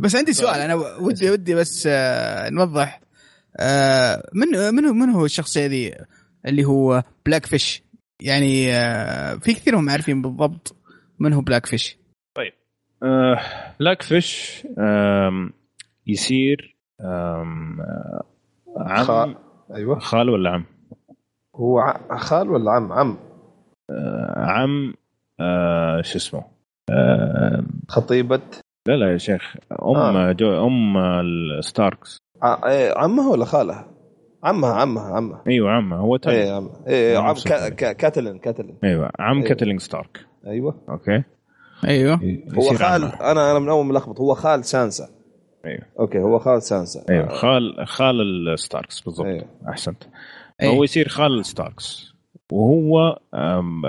Speaker 3: بس عندي سؤال أنا ودي ودي بس آه، نوضح آه، من من هو من هو الشخصية ذي؟ اللي هو بلاك فيش يعني آه، في كثير هم عارفين بالضبط من هو بلاك فيش
Speaker 1: آه، بلاك فيش يصير آه، عم.
Speaker 2: خال. أيوه.
Speaker 1: خال ولا عم؟
Speaker 2: هو ع- خال ولا عم؟ عم.
Speaker 1: آه، عم آه، شو اسمه؟ آه،
Speaker 2: خطيبة.
Speaker 1: لا لا يا شيخ أم
Speaker 2: آه.
Speaker 1: جو أم الستاركس
Speaker 2: ع- إيه، عمها ولا خالها؟ عمها عمها عمها.
Speaker 1: أيوه عمها. هو تل
Speaker 2: إيه عم إيه
Speaker 1: عم
Speaker 2: عم. كا- كا- كاتلين كاتلين.
Speaker 1: أيوه عم
Speaker 2: أيوة.
Speaker 1: كاتلين ستارك.
Speaker 2: أيوه.
Speaker 1: أوكي.
Speaker 3: أيوه.
Speaker 2: هو خال
Speaker 1: عمها.
Speaker 2: أنا أنا من أول ملخبط. هو خال سانسا.
Speaker 1: أيوه.
Speaker 2: أوكي هو خال سانسا. أيوه
Speaker 1: خال خال الستاركس بالضبط.
Speaker 2: أيوة.
Speaker 1: أحسنت.
Speaker 3: أيوة.
Speaker 1: فهو يصير خال الستاركس وهو آم،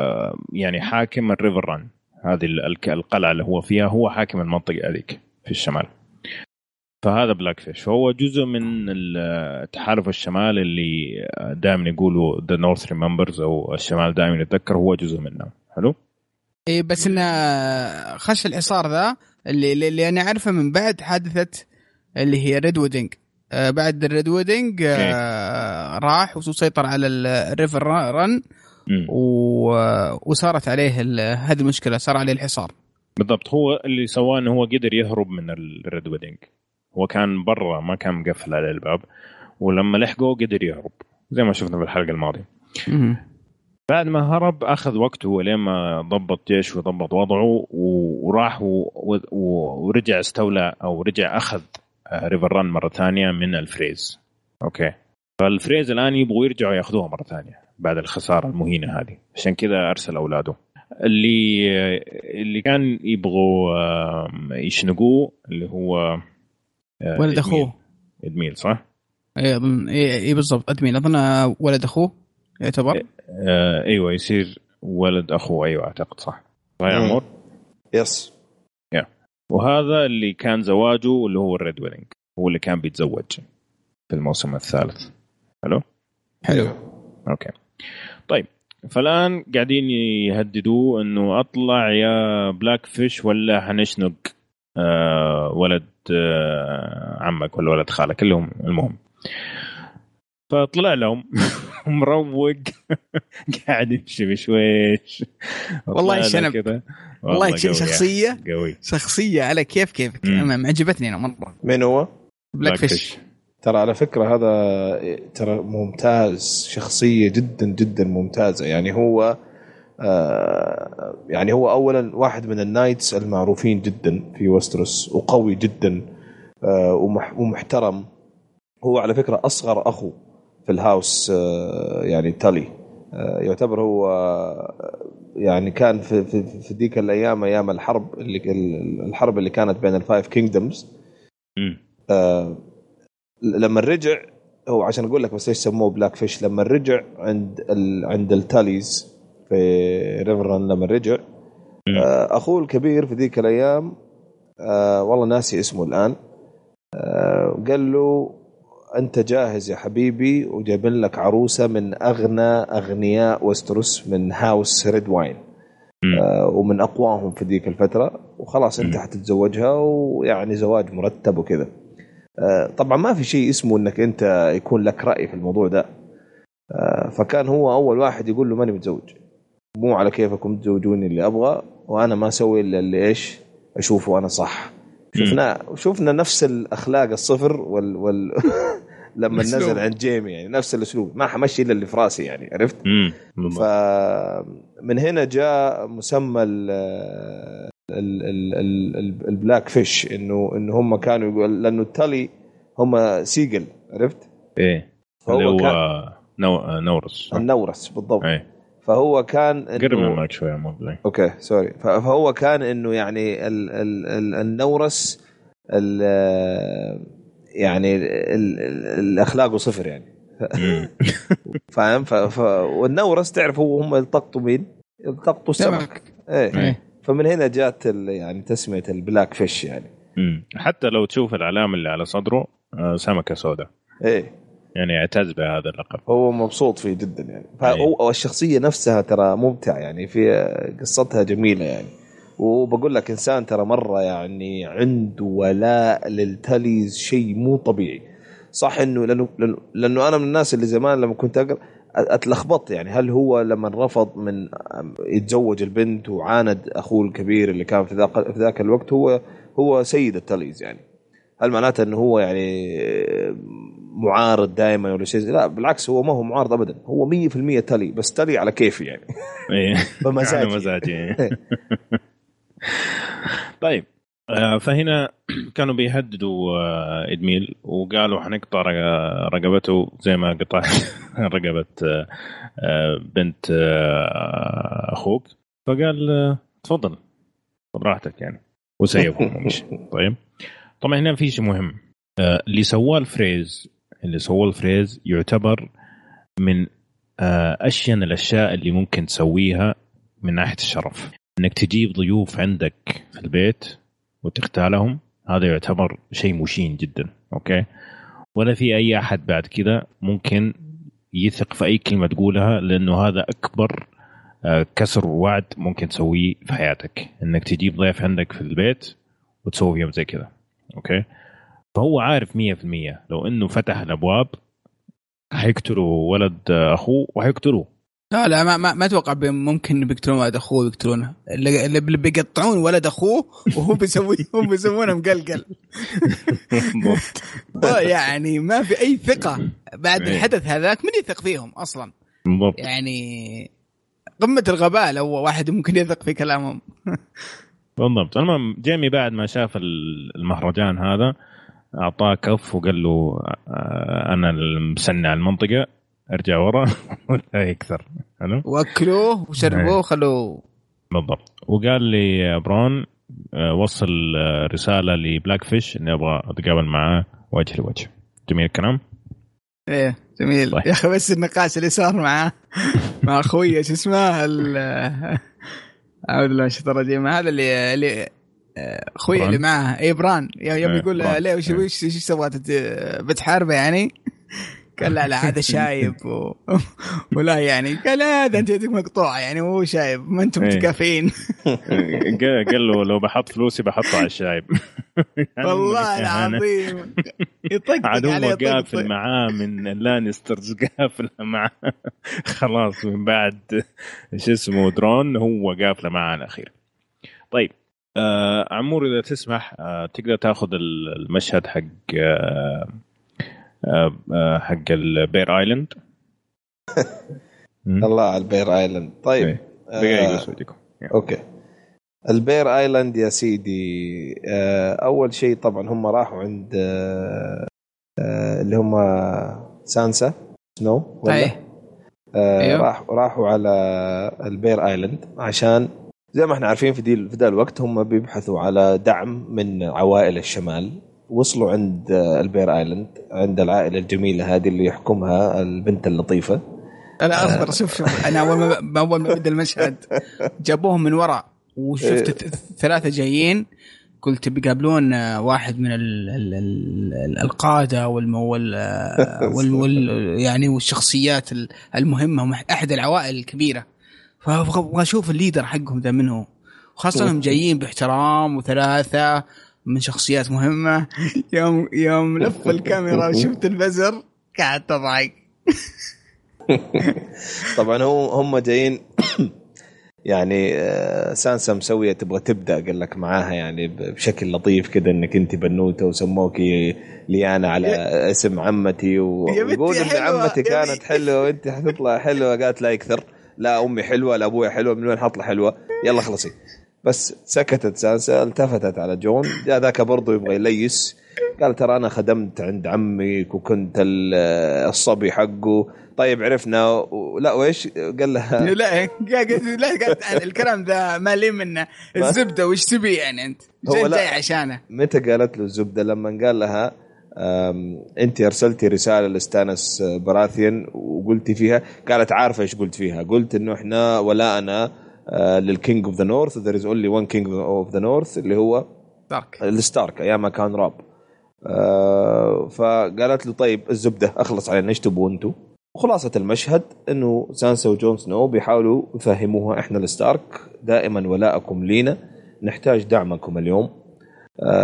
Speaker 1: يعني حاكم الريفر ران هذه ال- الك- القلعة اللي هو فيها هو حاكم المنطقة هذيك في الشمال. فهذا بلاك فيش فهو جزء من التحالف الشمال اللي دائما يقولوا the North remembers أو الشمال دائما يتذكر هو جزء منه. حلو؟
Speaker 3: اي بس انه خش الحصار ذا اللي, اللي, أنا أعرفه من بعد حادثة اللي هي Red Wedding آه بعد ال Red آه راح وسيطر على ال-
Speaker 1: ال
Speaker 3: Riverrun وصارت عليه هذه المشكلة صار عليه الحصار.
Speaker 1: بالضبط. هو اللي سواه إنه هو قدر يهرب من ال Red Wedding هو كان برا ما كان مقفل عليه الباب ولما لحقه قدر يهرب زي ما شفنا في الحلقة
Speaker 3: الماضية.
Speaker 1: بعد ما هرب أخذ وقته لين ما ضبط جيش وضبط وضعه وراح ورجع استولى أو رجع أخذ آه، Riverrun مرة ثانية من ال Freys. Okay. فال Freys الآن يبغوا يرجعوا يأخذوها مرة ثانية بعد الخسارة المهينة هذه. عشان كذا أرسل أولاده. اللي اللي كان يبغوا يشنقوه اللي هو آه،
Speaker 3: ولد أخوه.
Speaker 1: Edmure صح؟
Speaker 3: اي اظن اي إي بالضبط Edmure أظن ولد أخوه يعتبر.
Speaker 1: آه أيوه يصير ولد أخوه أيوه أعتقد صح. صح يا؟
Speaker 2: yes
Speaker 1: وهذا اللي كان زواجه اللي هو ال Red Wedding. هو اللي كان بيتزوج في الموسم الثالث. حلو؟
Speaker 3: حلو.
Speaker 1: okay طيب فالآن قاعدين يهددوه إنه أطلع يا Blackfish ولا حنشنق آه ولد آه عمك ولا ولد خالك اللي هم المهم. فطلع لهم [laughs] مروق [laughs] قاعد يمشي بشويش.
Speaker 3: والله الشنب.
Speaker 1: كذا
Speaker 3: والله شخصية
Speaker 1: قوي.
Speaker 3: شخصية على كيف كيفك. عجبتني أنا مرة.
Speaker 2: مين هو؟
Speaker 3: Blackfish
Speaker 2: ترى على فكرة هذا ترى ممتاز شخصية جدا جدا ممتازة. يعني هو آه يعني هو اولا واحد من ال knights المعروفين جدا في Westeros وقوي جدا آه ومح ومحترم. هو على فكرة أصغر أخو في ال house آه يعني Tully. آه يعتبر هو آه، يعني كان في في في ذيك الأيام أيام الحرب اللي الحرب اللي كانت بين ال Five
Speaker 1: Kingdoms.
Speaker 2: آه لما رجع هو عشان أقول لك بس إيش سموه Blackfish لما رجع عند ال عند ال Tullys في Riverrun لما رجع. آه أخوه الكبير في ذيك الأيام آه والله ناسي اسمه الآن. آه قال له أنت جاهز يا حبيبي وجايبين لك عروسة من أغنى أغنياء Westeros من House
Speaker 1: Redwyne.
Speaker 2: آه، ومن أقواهم في ذيك الفترة. وخلاص
Speaker 1: أنت.
Speaker 2: حتتزوجها ويعني زواج مرتب وكذا. آه، طبعا ما في شيء اسمه إنك أنت يكون لك رأي في الموضوع ده. آه، فكان هو أول واحد يقول له ماني متزوج. مو على كيفكم تزوجوني اللي أبغى وأنا ما أسوي إلا اللي إيش أشوفه أنا صح شفنا شفنا نفس الأخلاق الصفر وال, وال... [laughs] لما
Speaker 3: الأسلوب.
Speaker 2: نزل عند جيمي يعني نفس الأسلوب ما حمشي إلا اللي في راسي يعني عرفت.
Speaker 1: بالضبط.
Speaker 2: فمن هنا جاء مسمى ال ال ال ال ال ال Blackfish انه إنه هم كانوا يقول لأنه ال Tully هم seagull عرفت؟ إيه
Speaker 1: اللي هو. نورس؟
Speaker 2: النورس بالضبط
Speaker 1: إيه
Speaker 2: فهو كان
Speaker 1: قرب من
Speaker 2: إنه-
Speaker 1: المايك شوية مو بلاي.
Speaker 2: أوكي سوري فهو كان إنه يعني ال ال ال النورس ال يعني ال ال الأخلاق صفر يعني [laughs] فاهم. والنورس تعرف هو هم يلتقطوا مين؟ يلتقطوا السمك إيه
Speaker 1: إيه.
Speaker 2: فمن هنا جات ال... يعني تسمية البلاك فيش يعني.
Speaker 1: حتى لو تشوف العلامه اللي على صدره آه، سمكة سوداء
Speaker 2: إيه
Speaker 1: يعني يعتز بهذا اللقب.
Speaker 2: هو مبسوط فيه جدا يعني.
Speaker 1: أيه.
Speaker 2: فهو الشخصيه نفسها ترى ممتع يعني في قصتها جميلة يعني. وبقول لك إنسان ترى مرة يعني عنده ولاء للتاليز شيء مو طبيعي. صح إنه لأنه لأنه, لأنه أنا من الناس اللي زمان لما كنت أقرأ اتلخبطت يعني. هل هو لما رفض من يتزوج البنت وعاند أخوه الكبير اللي كان في ذاك في ذاك الوقت هو هو سيد التاليز يعني. هل معناته إنه هو يعني معارض دائما ولا شيء لا بالعكس هو ما هو معارض ابدا. هو 100% تالي بس تالي على كيفي يعني. بمزاجي.
Speaker 1: على مزاجي طيب آه، فهنا [clears throat] كانوا بيهددوا آه، إدميل وقالوا حنقطع رق- رقبته زي ما قطعت [laughs] رقبة آه، بنت أخوك. فقال تفضل خذ راحتك يعني وسيبهم ومشي [laughs] طيب. طبعا هنا في شيء مهم. اللي سواه ال Freys اللي سواه ال Freys يعتبر من آه، أشين الأشياء اللي ممكن تسويها من ناحية الشرف. إنك تجيب ضيوف عندك في البيت وتختالهم هذا يعتبر شيء مشين جدا okay؟ ولا في أي أحد بعد كذا ممكن يثق في أي كلمة تقولها لأنه هذا أكبر آه، كسر وعد ممكن تسويه في حياتك. إنك تجيب ضيف عندك في البيت وتسوي فيهم زي كذا أوكي؟ فهو عارف 100% لو إنه فتح الأبواب حيقتلوا ولد أخوه وحيقتلوه.
Speaker 3: لا لا ما ما, ما أتوقع ممكن بيقتلون ولد أخوه ويقتلونه. اللي, بيقطعون ولد أخوه وهو بيسوي هم بيسوونه مقلقل [laughs] يعني ما في أي ثقة. بعد
Speaker 1: إيه.
Speaker 3: الحدث هذاك من يثق فيهم أصلا؟
Speaker 1: بالضبط.
Speaker 3: يعني قمة الغباء لو واحد ممكن يثق في كلامهم.
Speaker 1: بالضبط. المهم جيمي بعد ما شاف ال- المهرجان هذا اعطاه كف وقال له آه، أنا المسنع المنطقة ارجع ورا [laughs] ولا يكثر حلو؟
Speaker 3: وأكلوه وشربوه
Speaker 1: إيه.
Speaker 3: وخلوه.
Speaker 1: بالضبط. وقال لي برون آه، وصل آه، رسالة ل Blackfish إني أبغى أتقابل معاه وجه لوجه. جميل الكلام؟
Speaker 3: إيه جميل.
Speaker 1: طيب.
Speaker 3: يا أخي بس النقاش اللي صار مع مع أخوي شو اسمه ال- أعوذ بالله من الشيطان الرجيم. هذا اللي اللي
Speaker 1: أخوي؟
Speaker 3: اللي معه اي Bronn يوم
Speaker 1: إيه،
Speaker 3: يقول
Speaker 1: Bronn.
Speaker 3: ليه وش
Speaker 1: إيه.
Speaker 3: وش وش سويت أنت؟ بتحاربه يعني؟ قال لا لا هذا شايب [laughs] و... ولا يعني قال لا هذا أنت يدك مقطوعه يعني مو شايب ما أنتم
Speaker 1: إيه.
Speaker 3: متكافئين [laughs]
Speaker 1: قال له لو بحط فلوسي بحطها على الشايب [laughs]
Speaker 3: والله
Speaker 1: إهانة.
Speaker 3: العظيم يطقطق
Speaker 1: هو قافل. معاه من Lannisters قافله معاه خلاص من بعد شو اسمه Dorne هو قافله معاه الأخير طيب آه عمور إذا تسمح آه تقدر تاخذ ال- المشهد حق آه آه آه، حق ال Bear Island. [laughs]
Speaker 2: الله على ال Bear Island طيب
Speaker 1: إيه. دقيقة
Speaker 2: آه،
Speaker 1: بس okay
Speaker 2: ال Bear Island يا سيدي آه، أول شيء طبعا هم راحوا عند آه، آه، اللي هم سانسا Snow ولا. آه،
Speaker 3: أيوه.
Speaker 2: راح راحوا على ال Bear Island عشان زي ما إحنا عارفين في دي في ذا الوقت هم بيبحثوا على دعم من عوائل الشمال. وصلوا عند آه، ال Bear Island عند العائلة الجميلة هذه اللي يحكمها البنت اللطيفة.
Speaker 3: أنا أصبر شوف شوف أنا أول ما أول ما بدأ المشهد جابوهم من ورا. وشفت
Speaker 2: إيه.
Speaker 3: ثلاثة جايين. قلت بيقابلون آه، واحد من ال ال ال القادة والم وال, آه، [laughs] وال, وال يعني والشخصيات ال- المهمة أحد العوائل الكبيرة. فابغى أشوف الليدر حقهم ذا منه خاصة انهم جايين باحترام وثلاثة من شخصيات مهمة. يوم يوم لف الكاميرا [laughs] وشفت البزر قعدت اضحك [laughs]
Speaker 2: طبعا هو هم جايين [coughs] يعني آه، سانسا مسوية تبغى تبدأ قال لك معاها يعني بشكل لطيف كذا إنك أنت بنوتة وسموكي ليانا على اسم عمتي ويقول
Speaker 3: إن
Speaker 2: عمتي كانت. حلوة وأنت حتطلع حلوة قالت لا يكثر. لا أمي حلوة لا ابويا حلوة من وين حطلع حلوة؟ يلا خلصي. بس سكتت سانسا التفتت على جون. جاء ذاك برضه يبغى يليس. قال ترى أنا خدمت عند عمك وكنت ال- الصبي حقه. طيب عرفنا. و- لا ويش قال لها [laughs]
Speaker 3: لا لا الكلام ذا مالي منه. الزبدة وش تبي يعني
Speaker 2: أنت؟
Speaker 3: جاي عشانه.
Speaker 2: متى قالت له الزبدة؟ لما قال لها انت ارسلتي رسالة لستانس براثيان وقلتي فيها قالت عارفة إيش قلت فيها. قلت إنه إحنا ولاءنا آه، لل King of the North there is only one King of the North اللي هو
Speaker 3: دارك
Speaker 2: الستارك أيام ما كان روب. آه، فقالت له طيب الزبدة أخلص علينا إيش تبغوا أنتم وخلاصه المشهد إنه سانسا وجون سنو بيحاولوا يفهموها إحنا الستارك دائما ولاءكم لينا نحتاج دعمكم اليوم.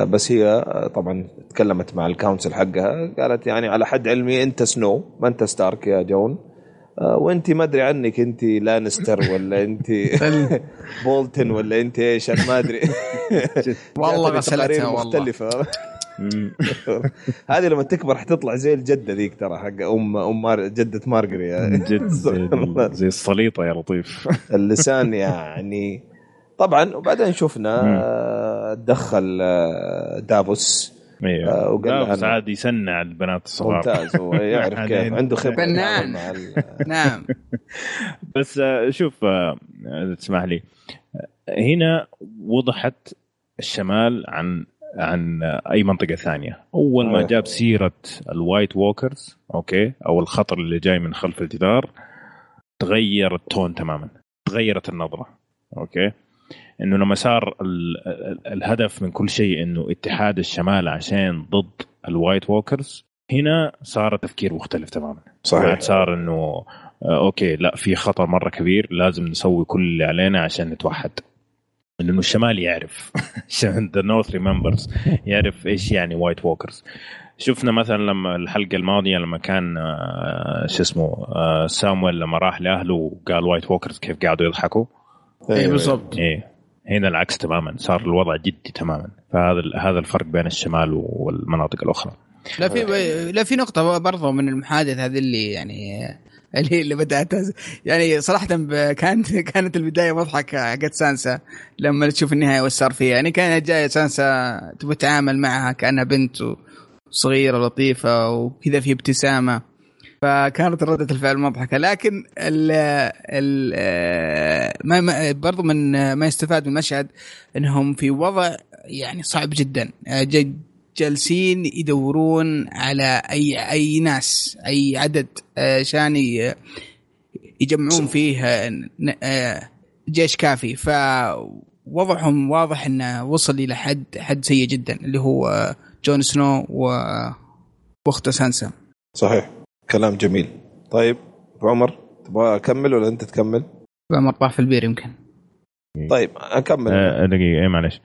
Speaker 2: بس هي آه، طبعا تكلمت مع ال council حقها قالت يعني على حد علمي أنت سنو ما أنت ستارك يا جون. آه، وأنت ما أدري عنك أنت لانستر ولا أنت [laughs] بولتن ولا أنت إيش أنا ما أدري. [laughs]
Speaker 3: والله غسلتها والله.
Speaker 1: مختلفة. [laughs]
Speaker 2: هذه لما تكبر حتطلع زي الجدة ذيك ترى حق أم أم مار... جدة مارجري. يعني.
Speaker 1: جد زي, زي السليطه يا لطيف.
Speaker 2: اللسان يعني طبعا وبعدين شفنا
Speaker 1: مم.
Speaker 2: آه، دخل دافوس
Speaker 1: أيوه
Speaker 2: وقال لها
Speaker 1: دافوس عاد يسنع البنات الصغار.
Speaker 2: ممتاز هو [laughs] يعرف كيف. عنده خبرة.
Speaker 3: فنان.
Speaker 2: ال- [laughs]
Speaker 3: نعم. [laughs]
Speaker 1: بس آه، شوف إذا تسمح لي. هنا وضحت الشمال عن عن أي منطقة ثانية. أول ما. جاب سيرة ال White Walkers okay أو الخطر اللي جاي من خلف الجدار تغير ال tone تماما. تغيرت النظرة okay. إنه لما صار ال- ال- الهدف من كل شيء إنه اتحاد الشمال عشان ضد ال White Walkers هنا صار التفكير مختلف تماما. بعد صار إنه آه، okay لا في خطر مرة كبير لازم نسوي كل اللي علينا عشان نتوحد. لأنه الشمال يعرف. عشان the North remembers يعرف إيش يعني White Walkers. شفنا مثلا لما الحلقة الماضية لما كان آه، شو اسمه آه، سامويل لما راح لأهله وقال White Walkers كيف قاعدوا يضحكوا.
Speaker 3: اي بالضبط.
Speaker 1: إيه. هنا العكس تماما. صار الوضع جدي تماما. فهذا هذا الفرق بين الشمال والمناطق الأخرى.
Speaker 3: لا في لا في نقطة برضو من المحادث هذه اللي يعني اللي اللي بدأت يعني صراحة ب- كانت [laughs] كانت البداية مضحكة حقت سانسا. لما تشوف النهاية وش صار فيها. يعني كانت جاية سانسا تبغى تتعامل معها كأنها بنت صغيرة لطيفة وكذا في ابتسامة. فكانت ردة الفعل مضحكة. لكن ال ال ما ما- برضو من ما يستفاد من المشهد إنهم في وضع يعني صعب جدا. جالسين يدورون على أي أي ناس أي عدد آه، عشان ي- يجمعون فيه آه، آه، جيش كافي. فوضعهم واضح إنه وصل إلى حد حد سيء جدا اللي هو جون سنو و- واخته سانسا.
Speaker 2: صحيح. كلام جميل. طيب أبو عمر تبغى أكمل ولا أنت تكمل؟
Speaker 3: عمر طاح في البير يمكن.
Speaker 2: طيب أكمل.
Speaker 1: آه، دقيقة إيه معلش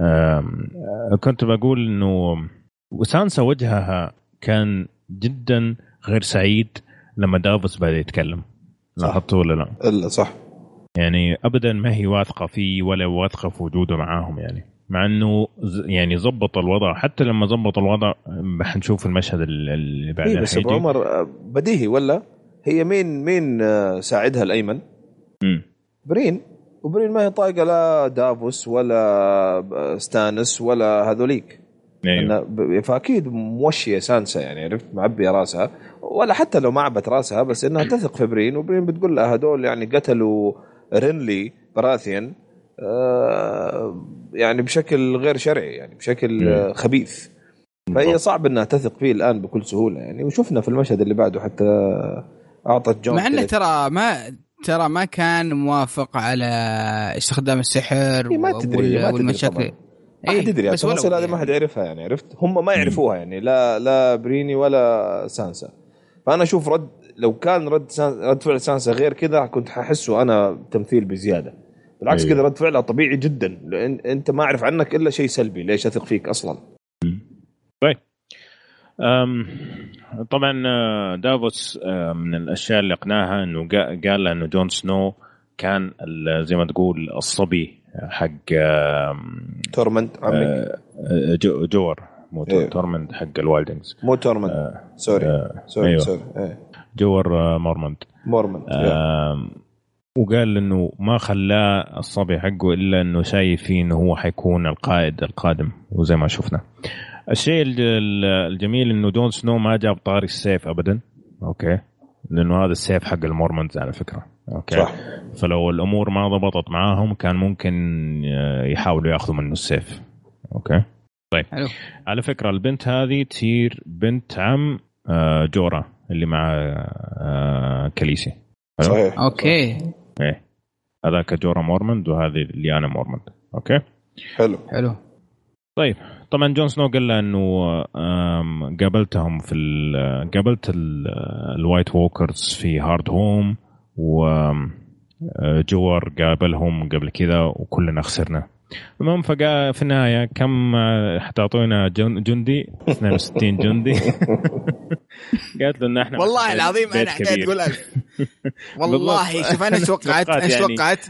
Speaker 1: آه، كنت بقول إنه سانسا وجهها كان جدا غير سعيد لما دافوس بدا يتكلم. لاحظتوا ولا لا؟
Speaker 2: إلا صح.
Speaker 1: يعني ابدا ما هي واثقة فيه ولا واثقة في وجوده معاهم يعني. مع إنه يعني زبط الوضع. حتى لما زبط الوضع حنشوف المشهد ال- اللي
Speaker 2: إيه
Speaker 1: بعدين
Speaker 2: بس
Speaker 1: أبو.
Speaker 2: عمر بديهي ولا؟ هي مين مين آه، ساعدها الأيمن؟
Speaker 1: مم.
Speaker 2: برين. وبرين ما هي طايقة لا دافوس ولا آه، ستانيس ولا هذوليك. ب- فأكيد موشية سانسا يعني عرفت؟ معبية راسها. ولا حتى لو ما عبت راسها بس إنها تثق في برين. وبرين بتقول لها هذول يعني قتلوا رينلي براثيان. يعني بشكل غير شرعي يعني بشكل آه، خبيث. فهي صعب إنها تثق فيه الآن بكل سهولة يعني وشفنا في المشهد اللي بعده حتى أعطت جون
Speaker 3: مع
Speaker 2: إنه.
Speaker 3: ترى ما ترى ما كان موافق على استخدام السحر
Speaker 2: إيه، ما تدري، ما تدري
Speaker 3: والمشاكل.
Speaker 2: ما حد يدري
Speaker 3: بس
Speaker 2: التفاصيل هذه ما حد
Speaker 3: يعني.
Speaker 2: يعرفها يعني عرفت؟ هم ما يعرفوها يعني لا لا بريني ولا سانسا. فأنا أشوف رد لو كان رد رد فعل سانسا غير كذا كنت ححسه أنا تمثيل بزيادة. بالعكس
Speaker 1: أيوه.
Speaker 2: كذا رد فعلها طبيعي جدا لأن أنت ما أعرف عنك إلا شيء سلبي ليش أثق فيك أصلا؟
Speaker 1: طيب. طبعا آه، دافوس آه، من الأشياء اللي اقناها إنه قا- قال إنه جون سنو كان زي ما تقول الصبي حق
Speaker 2: تورموند
Speaker 1: آه، جو- جور مو تور-
Speaker 2: أيوه.
Speaker 1: تورموند حق ال Wildlings
Speaker 2: مو تورمنت. sorry.
Speaker 1: آه،
Speaker 2: sorry
Speaker 1: أيوه.
Speaker 2: sorry. إيه.
Speaker 1: جور مورمونت. yeah. وقال إنه ما خلاه الصبي حقه إلا إنه شايف فيه إنه هو حيكون القائد القادم وزي ما شفنا. الشيء الج- ال- الجميل إنه جون سنو ما جاب طاري السيف ابدا okay؟ لأنه هذا السيف حق المورمونتز على فكرة okay؟
Speaker 2: صح.
Speaker 1: فلو الأمور ما ضبطت معاهم كان ممكن آه، يحاولوا يأخذوا منه السيف okay؟ طيب.
Speaker 3: حلو.
Speaker 1: على فكرة البنت هذه تصير بنت عم آه، جورا اللي مع آه، كاليسي حلو؟
Speaker 2: صحيح.
Speaker 3: okay.
Speaker 1: إيه. هذاك جورا مورمونت وهذه ليانا مورمونت. أوكي؟
Speaker 2: حلو.
Speaker 3: حلو.
Speaker 1: طيب طبعا جون سنو قال له إنه قابلتهم في ال- قابلت ال- الوايت ووكرز في هارد هوم و جوار قابلهم قبل كذا وكلنا خسرنا. المهم فقا في النهاية كم آه، حتعطونا جن- جندي؟ 62 جندي. [laughs] [laughs] قالت له إن إحنا
Speaker 3: والله العظيم أنا
Speaker 1: كبير.
Speaker 3: تقول ألف [laughs] والله. شوف أنا إيش [laughs] توقعت إيش
Speaker 1: يعني-
Speaker 3: توقعت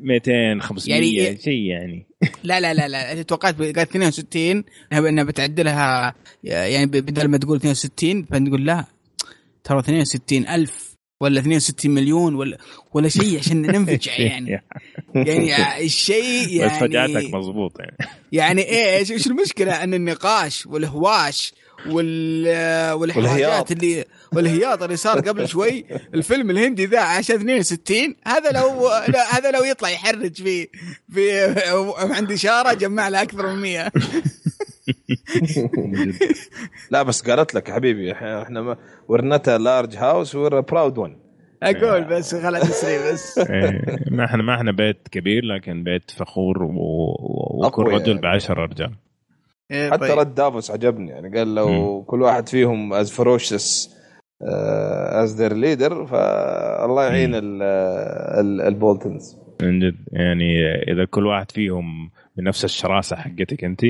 Speaker 1: 200 500
Speaker 3: يعني-
Speaker 1: شيء يعني.
Speaker 3: لا لا لا لا توقعت قالت 62 إنها بتعدلها يعني بدل ما تقول 62 فنقول لا ترى 62 ألف ولا 62 مليون ولا ولا شيء عشان ننفجع يعني. يعني. الشيء
Speaker 1: بس فجعتك
Speaker 3: يعني
Speaker 1: مضبوط يعني.
Speaker 3: يعني إيش إيش المشكلة؟ أن النقاش والهواش وال والحوارات
Speaker 2: والهياط.
Speaker 3: اللي والهياط اللي صار قبل شوي. الفيلم الهندي ذا عشان 62 هذا لو هذا لو يطلع يحرج في في عند إشارة جمع له أكثر من 100 [laughs]
Speaker 2: لا بس قالت لك حبيبي إحنا إحنا ما- we're not a large house we're
Speaker 3: proud one أقول بس خلاص تسري بس. [laughs]
Speaker 1: إيه، ما إحنا ما إحنا بيت كبير لكن بيت فخور وكل رجل. بعشر رجال
Speaker 3: إيه،
Speaker 2: حتى
Speaker 3: طيب.
Speaker 2: رد دافوس عجبني يعني قال لو كل واحد فيهم as ferocious as their leader فالله يعين ال- ال- البولتونز
Speaker 1: من جد يعني إذا كل واحد فيهم بنفس الشراسة حقتك أنت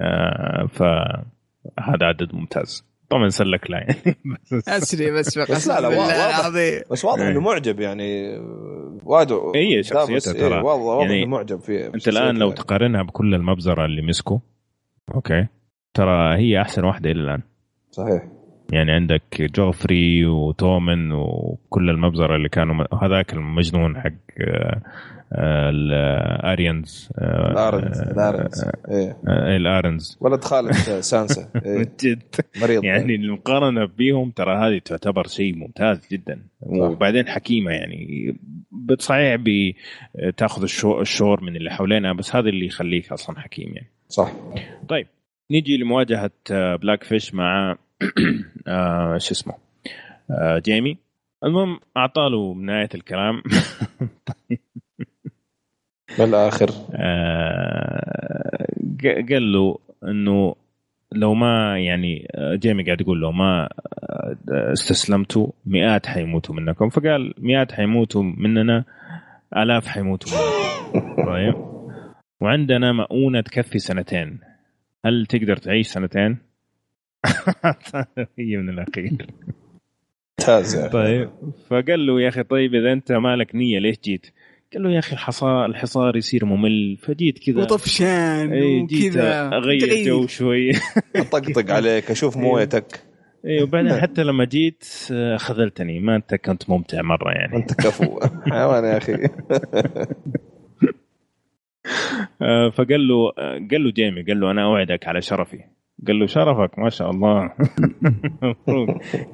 Speaker 1: آه فهذا عدد ممتاز طبعا سلك لا يعني [laughs] بس
Speaker 3: اسري بس
Speaker 2: بس لا، واضح.
Speaker 3: العظيم
Speaker 2: بس واضح
Speaker 1: إيه.
Speaker 2: انه معجب يعني واجد
Speaker 1: هي شخصيته
Speaker 2: إيه،
Speaker 1: ترى.
Speaker 2: واضح واضح
Speaker 1: يعني
Speaker 2: إنه معجب فيه
Speaker 1: أنت الآن لو تقارنها بكل المبزرة اللي مسكوا okay. ترى هي أحسن واحدة إلى الآن.
Speaker 2: صحيح.
Speaker 1: يعني عندك جوفري وتومن وكل المبزرة اللي كانوا هذاك المجنون حق آه، آه، الاريانز آه،
Speaker 2: الارنز
Speaker 1: آه،
Speaker 2: الارنز إيه.
Speaker 1: آه، الارنز
Speaker 2: ولد خالة سانسا. [laughs]
Speaker 1: من
Speaker 2: إيه.
Speaker 1: جد.
Speaker 2: مريض.
Speaker 1: يعني المقارنة بيهم ترى هذه تعتبر شيء ممتاز جدا. وبعدين حكيمة يعني بتصحيح بتأخذ الشو- الشور من اللي حوالينها بس هذا اللي يخليك أصلا حكيم يعني.
Speaker 2: صح.
Speaker 1: طيب نيجي لمواجهة آه، بلاك فيش مع [clears throat] آه، شو اسمه آه، جيمي المهم أعطاله من نهاية الكلام. [laughs]
Speaker 2: بالاخر
Speaker 1: آه، قال له إنه لو ما يعني آه، جيمي قاعد يقول لو ما آه، استسلمتوا مئات حيموتوا منكم. فقال مئات حيموتوا مننا آلاف حيموتوا منكم. [laughs] طيب. وعندنا مؤونة تكفي سنتين. هل تقدر تعيش سنتين؟ [laughs] هي من الأخير.
Speaker 2: ممتاز
Speaker 1: طيب فقال له يا أخي طيب إذا أنت مالك نية ليش جيت؟ قال له يا أخي الحصار الحصار يصير ممل فجيت كذا.
Speaker 3: وطفشان
Speaker 1: جيت
Speaker 3: وكذا. أغير.
Speaker 1: جو شوي. [laughs]
Speaker 2: أطقطق عليك أشوف مويتك.
Speaker 1: اي وبعدين [laughs] حتى لما جيت آه، خذلتني. ما أنت كنت ممتع مرة يعني.
Speaker 2: أنت كفو. حيوان يا
Speaker 1: أخي. فقال له آه، قال له جيمي قال له أنا أوعدك على شرفي. قال له شرفك ما شاء الله.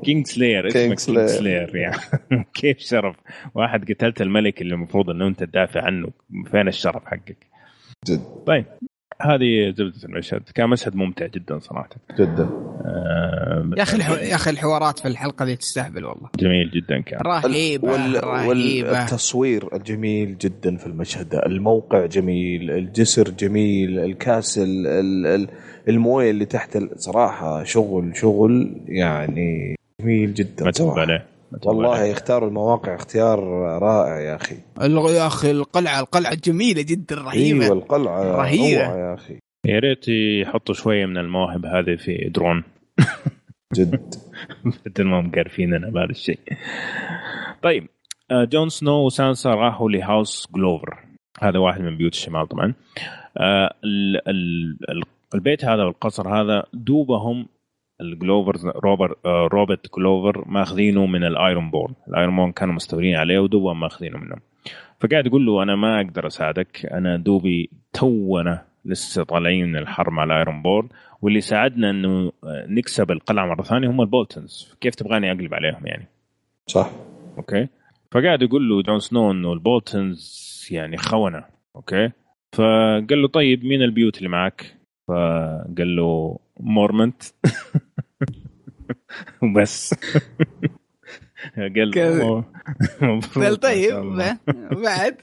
Speaker 1: King Slayer اسمك
Speaker 2: King
Speaker 1: King
Speaker 2: Slayer.
Speaker 1: Slayer يعني كيف شرف؟ واحد قتلت الملك اللي المفروض إنه أنت تدافع عنه. فين الشرف حقك؟
Speaker 2: جد.
Speaker 1: طيب. هذه زبدة المشهد. كان مشهد ممتع جدا صراحة.
Speaker 2: جدا.
Speaker 1: آه،
Speaker 3: يا أخي الحو... يا أخي الحوارات في الحلقة دي تستهبل والله.
Speaker 1: جميل جدا كان.
Speaker 3: رهيبة
Speaker 2: وال...
Speaker 3: رهيبة.
Speaker 2: والتصوير الجميل جدا في المشهد. ده الموقع جميل الجسر جميل الكاس ال... ال... ال- الموية اللي تحت صراحة شغل شغل يعني جميل جدا صراحة.
Speaker 1: عليه.
Speaker 2: والله. يختاروا المواقع اختيار رائع يا
Speaker 3: أخي. يا أخي القلعة القلعة جميلة جدا
Speaker 2: رهيبة. أيوه
Speaker 3: القلعة.
Speaker 2: روعة يا أخي.
Speaker 1: يا ريت يحطوا شوية من المواهب هذه في دورن. [laughs]
Speaker 2: جد.
Speaker 1: بدل ما هم قارفيننا بهذا الشيء. طيب آه، جون سنو وسانسا راحوا ل House جلوفر. هذا واحد من بيوت الشمال طبعا. آه، ال- ال- ال- البيت هذا والقصر هذا دوبهم الجلوفرز روبرت آه، روبرت جلوفر ماخذينه من ال Ironborn ال Ironborn كانوا مستولين عليه ودوبهم ماخذينه منهم. فقاعد يقول له أنا ما أقدر أساعدك أنا دوبي تونا لسه طالعين من الحرب مع الـ Ironborn واللي ساعدنا إنه آه، نكسب القلعة مرة ثانية هم البولتنز. كيف تبغاني أقلب عليهم يعني؟
Speaker 2: صح.
Speaker 1: أوكي. فقاعد يقول له جون سنو إنه البولتنز يعني خونة. أوكي. فقال له طيب مين البيوت اللي معك؟ فقال له مورمنت. [laughs] [laughs] وبس. قال [laughs]
Speaker 3: قال طيب بعد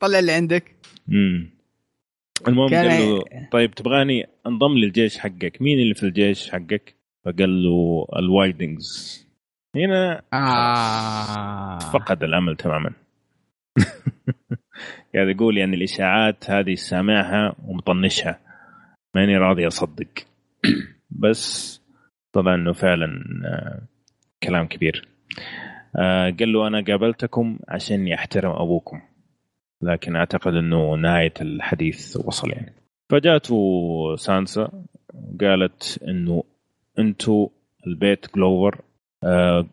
Speaker 3: طلع اللي عندك.
Speaker 1: امم المهم قال له طيب تبغاني انضم للجيش حقك. مين اللي في الجيش حقك؟ فقال له الوايدنجز. هنا
Speaker 3: آه.
Speaker 1: فقد الأمل تماما. [laughs] قاعد يقول يعني الإشاعات هذه سامعها ومطنشها. ماني راضي أصدق. [clears throat] بس طبعا إنه فعلا آه، كلام كبير. آه، قال له أنا قابلتكم عشان احترم أبوكم لكن أعتقد إنه نهاية الحديث وصل يعني. فجاته سانسا قالت إنه أنتو البيت جلوفر آه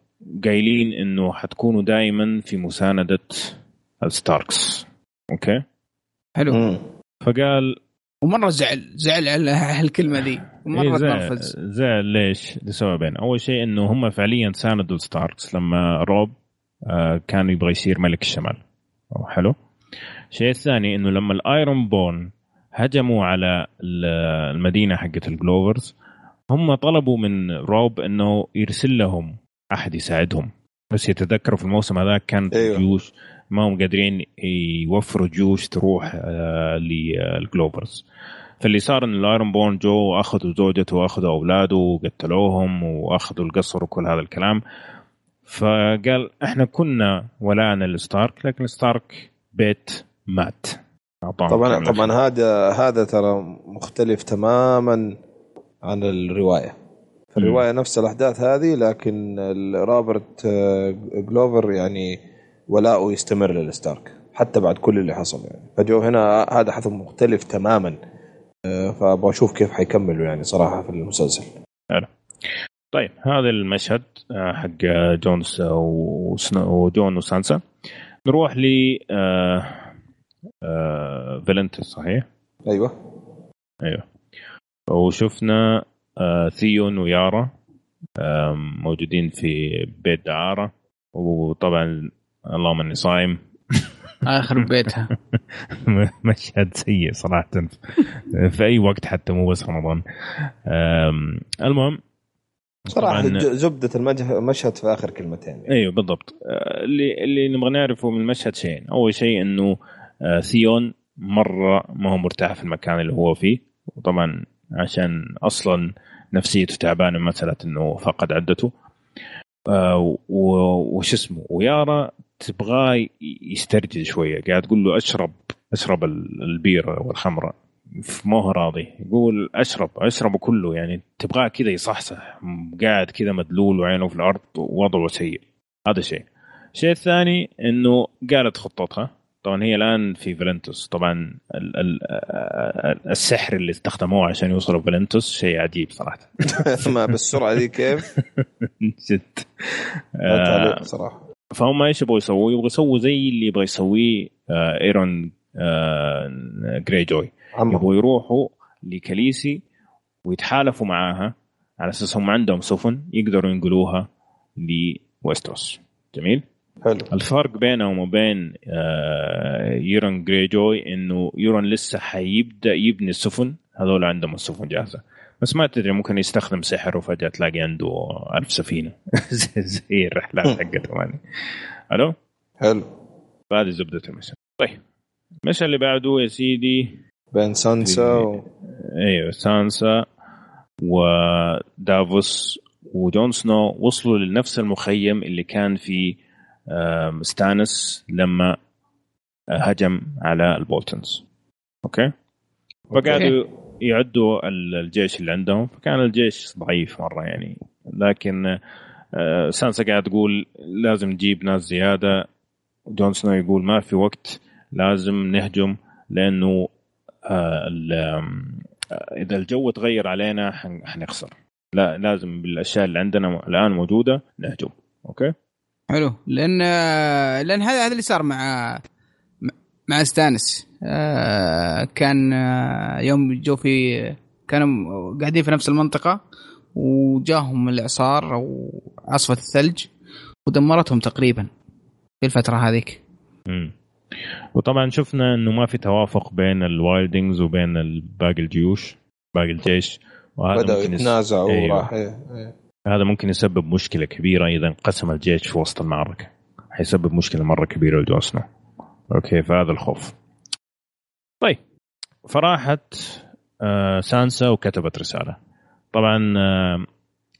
Speaker 1: قايلين إنه حتكونوا دائما في مساندة الستاركس. أوكي؟
Speaker 3: حلو. فقال
Speaker 1: ومرة
Speaker 3: زعل زعل على هالكلمة دي ومرة إيه
Speaker 1: زعل, زعل ليش؟ لسببين أول شيء إنه هم فعليا ساندوا الستاركس لما روب آه كان يبغى يصير ملك الشمال. حلو. الشيء الثاني إنه لما الـ Ironborn هجموا على المدينة حقت الجلوفرز هم طلبوا من روب إنه يرسل لهم أحد يساعدهم. بس يتذكروا في الموسم هذا كانت أيوه. جيوش ما هم قادرين يوفروا جيوش تروح آه، للجلوبرز فاللي صار إن الـ Ironborn جو وأخذوا زوجته وأخذوا أولاده وقتلوهم وأخذوا القصر وكل هذا الكلام. فقال إحنا كنا ولانا لستارك لكن ستارك بيت مات.
Speaker 2: طبعا طبعا هذا هذا ترى مختلف تماما عن الرواية. في الرواية نفس الأحداث هذه لكن روبرت آه، جلوفر يعني ولاؤه يستمر للستارك حتى بعد كل اللي حصل يعني. فجو هنا هذا حدث مختلف تماما. آه، فأبغى أشوف كيف حيكملوا يعني صراحة في المسلسل.
Speaker 1: حلو. طيب هذا المشهد آه، حق جونس وجون وسانسا. نروح ل فالنتس صحيح؟
Speaker 2: أيوه.
Speaker 1: أيوه. وشفنا آه، ثيون ويارا موجودين في بيت دعارة. وطبعا اللهم إني صايم
Speaker 3: آخر بيتها. [laughs]
Speaker 1: مشهد سيء صراحة. في أي وقت حتى مو بس رمضان. المهم
Speaker 2: صراحة زبده المشهد في آخر كلمتين.
Speaker 1: أيوه بالضبط. آه، اللي اللي نبغى نعرفه من المشهد شيئين أول شيء إنه آه، ثيون مرة ما هو مرتاح في المكان اللي هو فيه. وطبعا عشان أصلا نفسيته تعبانة مساله إنه فقد عدته. آه وش اسمه؟ ويارا تبغاه يسترجل شوية. قاعد تقول له أشرب أشرب البيرة والخمرة. ما هو راضي. يقول أشرب اشربه كله. يعني تبغاه كذا يصحصح. قاعد كذا مدلول وعينه في الأرض ووضعه سيء. هذا شيء. الشيء الثاني إنه قالت خطتها طبعا هي الآن في فالنتوس طبعا ال ال السحر اللي استخدموه عشان يوصلوا فالنتوس شيء عجيب صراحة. [laughs]
Speaker 2: ما بالسرعة دي كيف؟ [laughs]
Speaker 1: جد. آه. صراحة فهم إيش يبغوا يسووا؟ يبغوا يسووا زي اللي يبغى يسويه آه إيرون آه جراي جوي يبغوا يروحوا لكاليسي ويتحالفوا معاها على أساس هم عندهم سفن يقدروا ينقلوها لويستروس. جميل؟
Speaker 2: حلو.
Speaker 1: الفرق بينهم وبين آه، يورون جريجوي إنه يورون لسه حيبدأ يبني السفن. هذول عندهم السفن جاهزة. بس ما تدري ممكن يستخدم سحر وفجأة تلاقي عنده ألف سفينة. [laughs] زي الرحلات حقته يعني ألو؟
Speaker 2: حلو.
Speaker 1: فهذه زبدة المشهد طيب. المشهد اللي بعده يا سيدي.
Speaker 2: بين سانسا و...
Speaker 1: أيوه سانسا ودافوس وجون سنو وصلوا لنفس المخيم اللي كان فيه ستانس لما آه، هجم على البولتنز. أوكي. فقعدوا يعدوا الجيش اللي عندهم. فكان الجيش ضعيف مرة يعني. لكن آه، سانسا قاعد تقول لازم نجيب ناس زيادة. جون سنو يقول ما في وقت لازم نهجم لأنه آه، إذا الجو تغير علينا حنخسر. لا لازم بالأشياء اللي عندنا الآن موجودة نهجم. أوكي؟
Speaker 3: حلو. لأن لأن هذا هذا اللي صار مع مع ستانس. آه، كان آه، يوم جو في كانوا قاعدين في نفس المنطقة وجاهم الإعصار أو عصفة الثلج ودمرتهم تقريبا في الفترة هذيك.
Speaker 1: امم وطبعا شفنا إنه ما في توافق بين الـ Wildlings وبين باقي الجيوش باقي الجيش وهذا
Speaker 2: بدأوا
Speaker 1: ممكن يس-
Speaker 2: يتنازعوا
Speaker 1: أيوة.
Speaker 2: وراح إيه، إيه.
Speaker 1: هذا ممكن يسبب مشكلة كبيرة إذا انقسم الجيش في وسط المعركة حيسبب مشكلة مرة كبيرة لجون سنو أوكي فهذا الخوف طيب. فراحت آه، سانسا وكتبت رسالة. طبعا آه،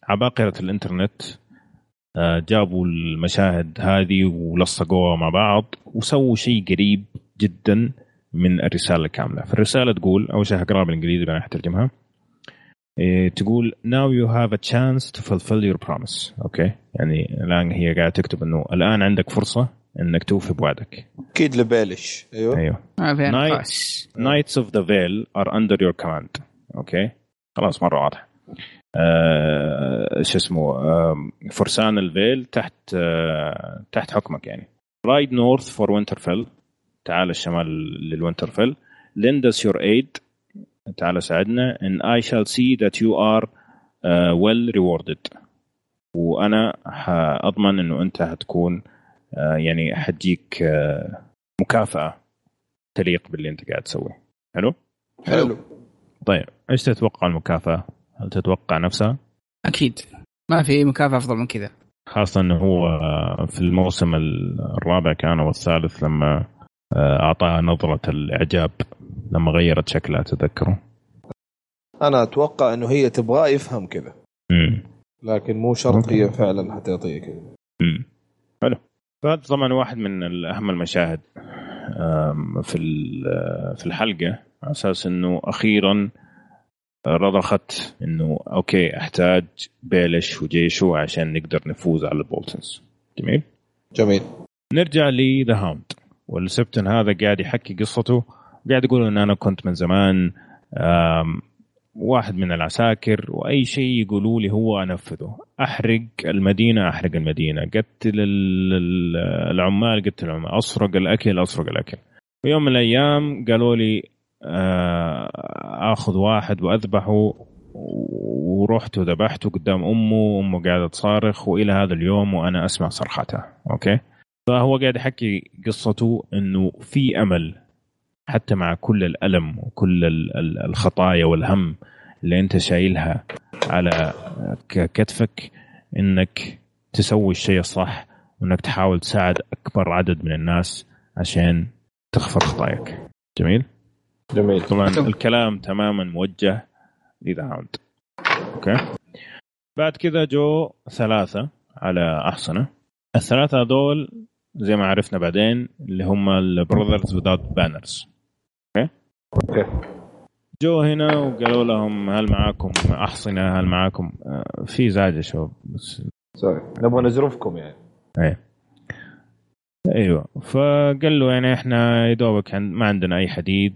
Speaker 1: عباقرة الإنترنت آه، جابوا المشاهد هذه ولصقوها مع بعض وسووا شيء قريب جدا من الرسالة الكامله فالرسالة تقول أول شيء هقرأها بالإنجليزي بعدين حترجمها إيه، تقول now you have a chance to fulfill your promise. أوكي. يعني الآن هي قاعدة تكتب إنه الآن عندك فرصة إنك توفي بوعدك.
Speaker 2: أكيد لبيليش أيوه.
Speaker 1: أيوه.
Speaker 3: ما فيها
Speaker 1: نايت.
Speaker 3: نقاش
Speaker 1: Knights of the Vale are under your command. أوكي خلاص مرة واضح. آه، شو اسمه آه، فرسان الفيل تحت آه، تحت حكمك يعني. Ride north for Winterfell تعال الشمال للوينترفيل. Lend us your aid. تعال ساعدنا. And I shall see that you are uh, well rewarded. وأنا حاضمن إنه أنت هتكون آه، يعني حتجيك آه، مكافأة تليق باللي أنت قاعد تسويه. حلو؟
Speaker 2: حلو.
Speaker 1: طيب إيش تتوقع المكافأة؟ هل تتوقع نفسها؟
Speaker 3: أكيد. ما في مكافأة أفضل من كذا.
Speaker 1: خاصة إنه هو في الموسم الرابع كان أو الثالث لما آه، أعطاها نظرة الإعجاب لما غيرت شكلها تذكره؟
Speaker 2: أنا أتوقع إنه هي تبغاه يفهم كذا.
Speaker 1: امم
Speaker 2: لكن مو شرط. هي فعلا حتعطيه كذا.
Speaker 1: امم حلو. فهذا طبعا واحد من أهم المشاهد في في الحلقة على أساس إنه أخيرا رضخت إنه أوكي أحتاج بيليش وجيشه عشان نقدر نفوز على البولتنز. جميل؟
Speaker 2: جميل.
Speaker 1: نرجع ل The Hound وال Septon هذا قاعد يحكي قصته قاعد يقول إن أنا كنت من زمان واحد من العساكر وأي شيء يقولوا لي هو أنفذه. أحرق المدينة أحرق المدينة. قتل ال- ال- العمال قتل العمال. أسرق الأكل أسرق الأكل. في يوم من الأيام قالوا لي آه، آخذ واحد وأذبحه ورحت وذبحته قدام أمه وأمه قاعدة تصارخ وإلى هذا اليوم وأنا أسمع صرخاتها. أوكي؟ فهو قاعد يحكي قصته إنه في أمل. حتى مع كل الألم وكل ال- ال- الخطايا والهم اللي أنت شايلها على كتفك إنك تسوي الشيء الصح وإنك تحاول تساعد أكبر عدد من الناس عشان تغفر خطاياك. جميل؟
Speaker 2: جميل.
Speaker 1: طبعا. الكلام تماما موجه ل The Hound أوكي؟ بعد كذا جو ثلاثة على احصنه الثلاثة هذول زي ما عرفنا بعدين اللي هم ال Brothers Without Banners
Speaker 2: أوكي.
Speaker 1: جو هنا وقالوا لهم هل معاكم أحصنة هل معاكم؟ آه، في زعجه شباب بس
Speaker 2: سوري. نبغى نزرفكم يعني.
Speaker 1: إيه. أيوه. فقال له يعني إحنا يا دوبك ما عندنا أي حديد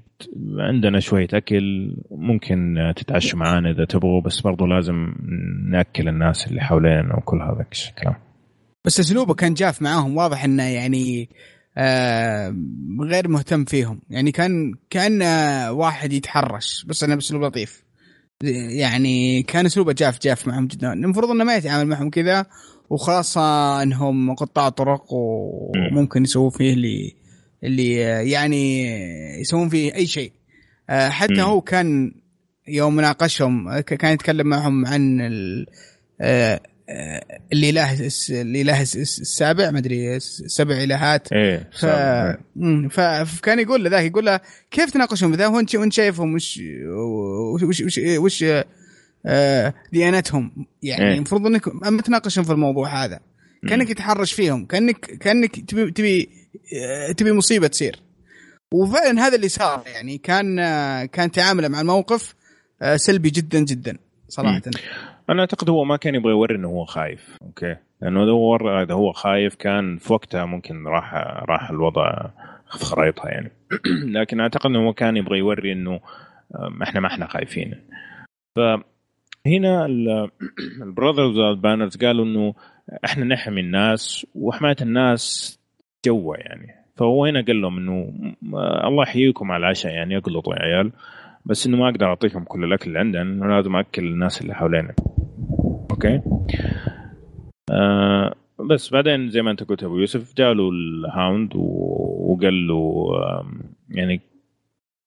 Speaker 1: عندنا شوية أكل ممكن تتعشوا معانا إذا تبغوا بس برضو لازم نأكل الناس اللي حوالينا وكل هذا الكلام.
Speaker 3: بس أسلوبه كان جاف معاهم واضح إنه يعني آه غير مهتم فيهم. يعني كان كان واحد يتحرش بس أنا بأسلوب لطيف. يعني كان أسلوبه جاف جاف معهم جدا. المفروض إنه ما يتعامل معهم كذا وخاصة إنهم قطاع طرق وممكن يسووا فيه اللي اللي يعني يسوون فيه أي شيء. آه، حتى. هو كان يوم ناقشهم كان يتكلم معهم عن ال- آه، الاله الس- الاله الس- السابع ما أدري سبع إلهات.
Speaker 1: إيه
Speaker 3: ف... مم، ف... فكان يقول له ذاك يقول له كيف تناقشهم؟ بذا وانت وانت شايفهم وش وش وش, وش, وش آه، ديانتهم؟ يعني
Speaker 1: إيه.
Speaker 3: المفروض إنك اما تناقشهم في الموضوع هذا. كأنك تتحرش فيهم كانك كأنك تبي تبي آه، تبي مصيبة تصير. وفعلا هذا اللي صار يعني كان آه، كان تعامله مع الموقف آه، سلبي جدا جدا. صراحة.
Speaker 1: أنا أعتقد هو ما كان يبغى يوري إنه هو خايف. أوكي. لأنه إذا هو إذا هو خايف كان في وقتها ممكن راح راح الوضع في خرائطها يعني. [clears throat] لكن أعتقد إنه هو كان يبغى يوري إنه إحنا ما إحنا خايفين. فهنا ال brothers [clears throat] banners قالوا إنه إحنا نحمي الناس وحماية الناس جوا يعني. فهو هنا قال لهم إنه م- الله يحييكم على العشاء يعني اقلطوا يا عيال. بس إنه ما أقدر اعطيكم كل الأكل اللي عندنا انه لازم اكل الناس اللي حوالينا أوكي؟ آه بس بعدين زي ما أنت قلت أبو يوسف جاله ال Hound وقال له يعني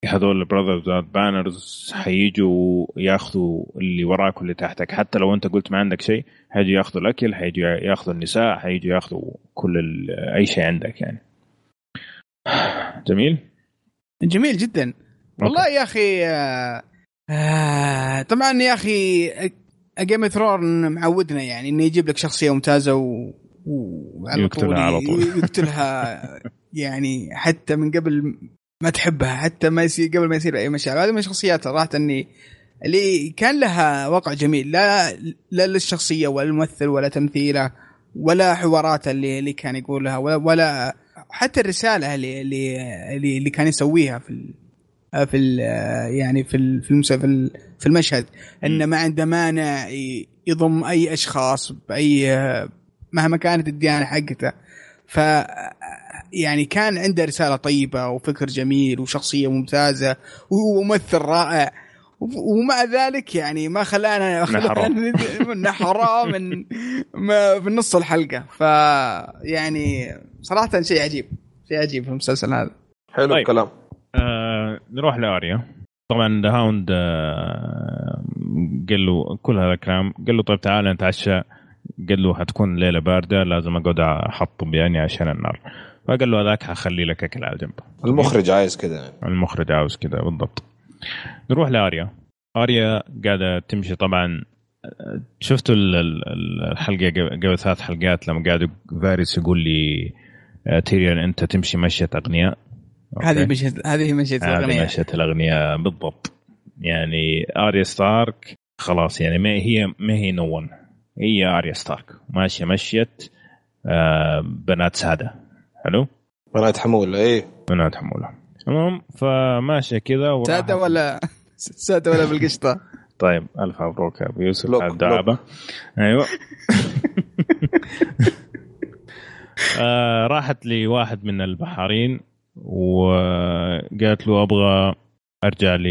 Speaker 1: هذول ال brothers banners حيجوا ياخذوا اللي وراك واللي تحتك. حتى لو أنت قلت ما عندك شيء حيجوا ياخذوا الأكل حيجوا ياخذوا النساء حيجوا ياخذوا كل أي شيء عندك يعني. جميل؟
Speaker 3: جميل جدا. والله يا أخي آه آه طبعا يا أخي جيم ثرون معودنا يعني إنه يجيب لك شخصية ممتازة و...
Speaker 1: يقتلها على طول.
Speaker 3: يقتلها يعني حتى من قبل ما تحبها حتى ما يصير قبل ما يصير أي مشاعر. هذه من الشخصيات صراحة اني اللي كان لها وقع جميل. لا لا للشخصية ولا الممثل ولا تمثيله ولا حواراته اللي اللي كان يقولها ولا, ولا حتى الرسالة اللي اللي اللي, كان يسويها في في ال يعني في ال في في ال- في المشهد. إنه ما عنده مانع يضم أي أشخاص بأي مهما كانت الديانة حقته. ف يعني كان عنده رسالة طيبة وفكر جميل وشخصية ممتازة وممثل رائع. ومع ذلك يعني ما خلانا.
Speaker 1: نحره [laughs]
Speaker 3: من ما- في نص الحلقة. ف يعني صراحة شيء عجيب. شيء عجيب في المسلسل هذا.
Speaker 2: حلو
Speaker 1: طيب.
Speaker 2: الكلام.
Speaker 1: آه نروح لاريا. طبعا the Hound قال له كل هذا الكلام. قال له طيب تعال نتعشى. قال له حتكون ليلة باردة لازم أقعد احطب يعني عشان النار. فقال له هذاك حخلي لك أكل على جنب.
Speaker 2: المخرج عايز كذا يعني.
Speaker 1: المخرج عاوز كذا بالضبط. نروح لاريا. اريا قاعدة تمشي طبعا. شفتوا ال- ال- الحلقة قبل ثلاث حلقات لما قاعد فارس يقول لي آه، تيريون أنت تمشي مشية أغنياء؟
Speaker 3: هذه مشهد هذه مشهد
Speaker 1: هذه
Speaker 3: الاغنيه
Speaker 1: مشيه الأغنياء بالضبط. يعني آريا ستارك خلاص يعني ما هي ما هي نون هي آريا ستارك. ماشيه مشيه آه، بنات سادة. حلو؟
Speaker 2: بنات حمول إيه.
Speaker 1: بنات حمولة. المهم فماشية كذا
Speaker 3: سادة ولا سادة ولا بالقشطة؟ [laughs]
Speaker 1: طيب ألف مبروك يا أبو يوسف.
Speaker 2: look،
Speaker 1: على الدعابه أيوه. [laughs] [laughs] آه راحت لواحد من البحارين. وقالت له أبغى أرجع ل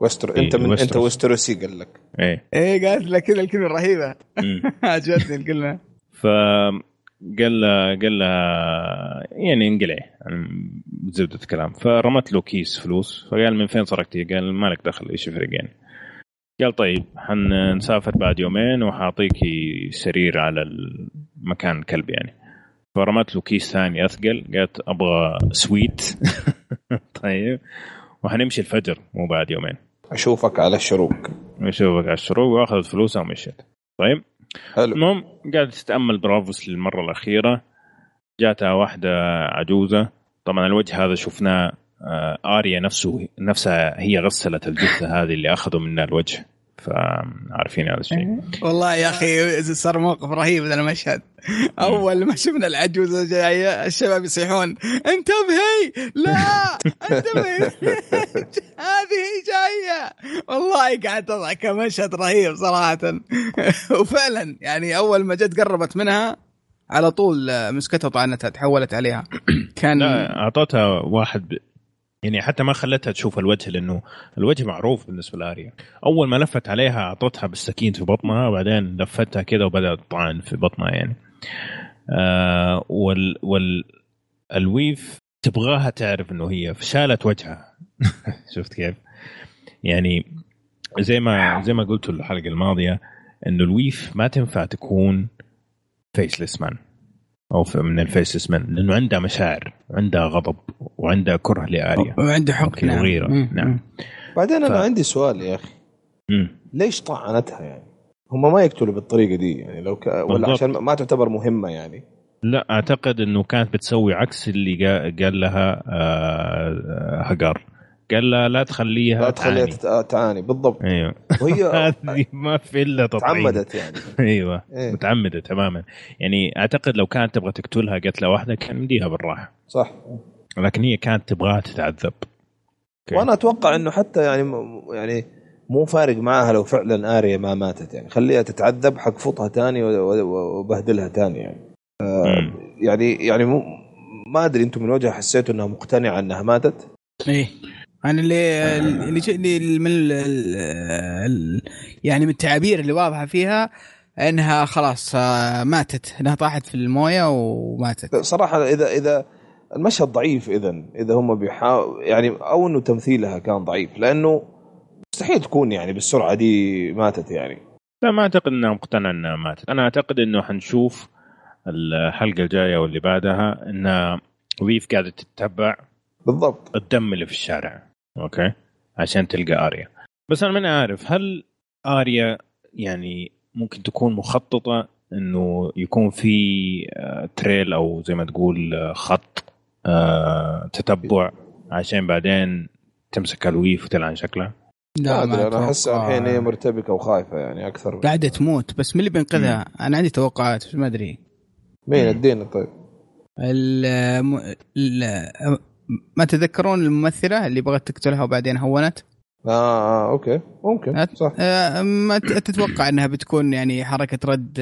Speaker 2: وستر
Speaker 1: إيه،
Speaker 2: أنت من أنت
Speaker 1: وستروس.
Speaker 2: وستروسي قال لك.
Speaker 1: إيه.
Speaker 3: إيه قالت لك كذا الكلمة
Speaker 1: الرهيبة. [laughs]
Speaker 3: عجبتني الكلمة.
Speaker 1: فقال لها قال لها يعني انقلعي يعني زبدة الكلام. فرمت له كيس فلوس. فقال من فين سرقتي؟ قال ما لك دخل إيش يفرق يعني؟ قال طيب حنسافر بعد يومين وحاعطيكي سرير على المكان كلب يعني. فرمت له كيس ثاني أثقل قالت أبغى سويت [laughs] طيب. وحنمشي الفجر مو بعد يومين.
Speaker 2: أشوفك على الشروق.
Speaker 1: نشوفك على الشروق وأخذت فلوسها ومشيت. طيب.
Speaker 2: حلو.
Speaker 1: المهم قاعد تتأمل برافوس للمرة الأخيرة. جاتها واحدة عجوزة. طبعا الوجه هذا شفناه آه، آريا نفسه نفسها هي غسلت الجثة هذه اللي أخذوا منها الوجه. فعارفين هذا الشيء.
Speaker 3: والله يا أخي صار موقف رهيب ذا المشهد. أول ما شفنا العجوزه جاية الشباب يصيحون انتبهي! لا! انتبهي! [laughs] هذه جاية! والله قاعد أضحك مشهد رهيب صراحة. وفعلا يعني أول ما جت قربت منها على طول مسكتها وطعنتها تحولت عليها. كان
Speaker 1: لا أعطتها واحد. يعني حتى ما خلتها تشوف الوجه لأنه الوجه معروف بالنسبة لآريا. أول ما لفت عليها أعطتها بالسكين في بطنها وبعدين لفتها كذا وبدأت تطعن في بطنها يعني. آه وال وال ال Waif تبغاها تعرف إنه هي فشالت وجهها. [laughs] شفت كيف؟ يعني زي ما زي ما قلت الحلقة الماضية إنه ال Waif ما تنفع تكون Faceless Man أو في- من ال Faceless Man لأنه عندها مشاعر عندها غضب وعندها كره لاريا
Speaker 3: وعنده حق
Speaker 1: وغيرة.
Speaker 3: مم.
Speaker 1: نعم.
Speaker 2: بعدين أنا
Speaker 1: ف-
Speaker 2: عندي سؤال يا أخي
Speaker 1: مم.
Speaker 2: ليش طعنتها يعني؟ هم ما يقتلوا بالطريقة دي يعني لو ك... ولا
Speaker 1: بالضبط.
Speaker 2: عشان ما تعتبر مهمة يعني
Speaker 1: لا أعتقد إنه كانت بتسوي عكس اللي قا- قال لها آه، هجار قال لها لا تخليها
Speaker 2: لا تخليها
Speaker 1: تعاني.
Speaker 2: آه، تعاني. بالضبط.
Speaker 1: أيوه.
Speaker 2: وهي [laughs]
Speaker 1: هذه ما في إلا تطعيم.
Speaker 2: تعمدت يعني. [laughs]
Speaker 1: أيوه.
Speaker 2: إيه.
Speaker 1: متعمدة تماما. يعني أعتقد لو كانت تبغى تقتلها قتلة واحدة كان مديها بالراحة.
Speaker 2: صح.
Speaker 1: لكن هي كانت تبغاها تتعذب.
Speaker 2: وأنا أتوقع إنه حتى يعني م- يعني مو فارق معاها لو فعلا اريا ما ماتت يعني. خليها تتعذب حقفطها و- وبهدلها تاني يعني.
Speaker 1: مم.
Speaker 2: يعني يعني مو ما أدري أنتم من وجهة حسيتوا إنها مقتنعة إنها ماتت؟
Speaker 3: إيه. أنا اللي اللي ج- اللي من ال ال يعني من التعابير اللي واضحة فيها إنها خلاص آه، ماتت. إنها طاحت في الموية وماتت.
Speaker 2: صراحة اذا إذا المشهد ضعيف اذا إذا هم بيحاول يعني أو إنه تمثيلها كان ضعيف لأنه مستحيل تكون يعني بالسرعة دي ماتت يعني.
Speaker 1: لا ما أعتقد إنها مقتنع إنها ماتت. أنا أعتقد إنه حنشوف الحلقة الجاية واللي بعدها إن Waif قاعدة تتبع.
Speaker 2: بالضبط.
Speaker 1: الدم اللي في الشارع. أوكي؟ عشان تلقى آريا. بس أنا ماني عارف هل آريا يعني ممكن تكون مخططة إنه يكون في آه، trail أو زي ما تقول آه، خط آه، تتبع عشان بعدين تمسك ال Waif وتلعن شكلها؟
Speaker 2: لا
Speaker 3: ما
Speaker 2: أنا أحس
Speaker 3: أتوقع.
Speaker 2: الحين هي مرتبكة وخايفة يعني أكثر.
Speaker 3: قاعدة تموت. بس من اللي بينقذها؟ أنا عندي توقعات بس ما أدري.
Speaker 2: مين. ادينا طيب.
Speaker 3: ال- ال- ما تذكرون الممثلة اللي بغت تقتلها وبعدين هونت؟
Speaker 2: آه, آه أوكي ممكن صح
Speaker 3: آه، ما تتوقع إنها بتكون يعني حركة رد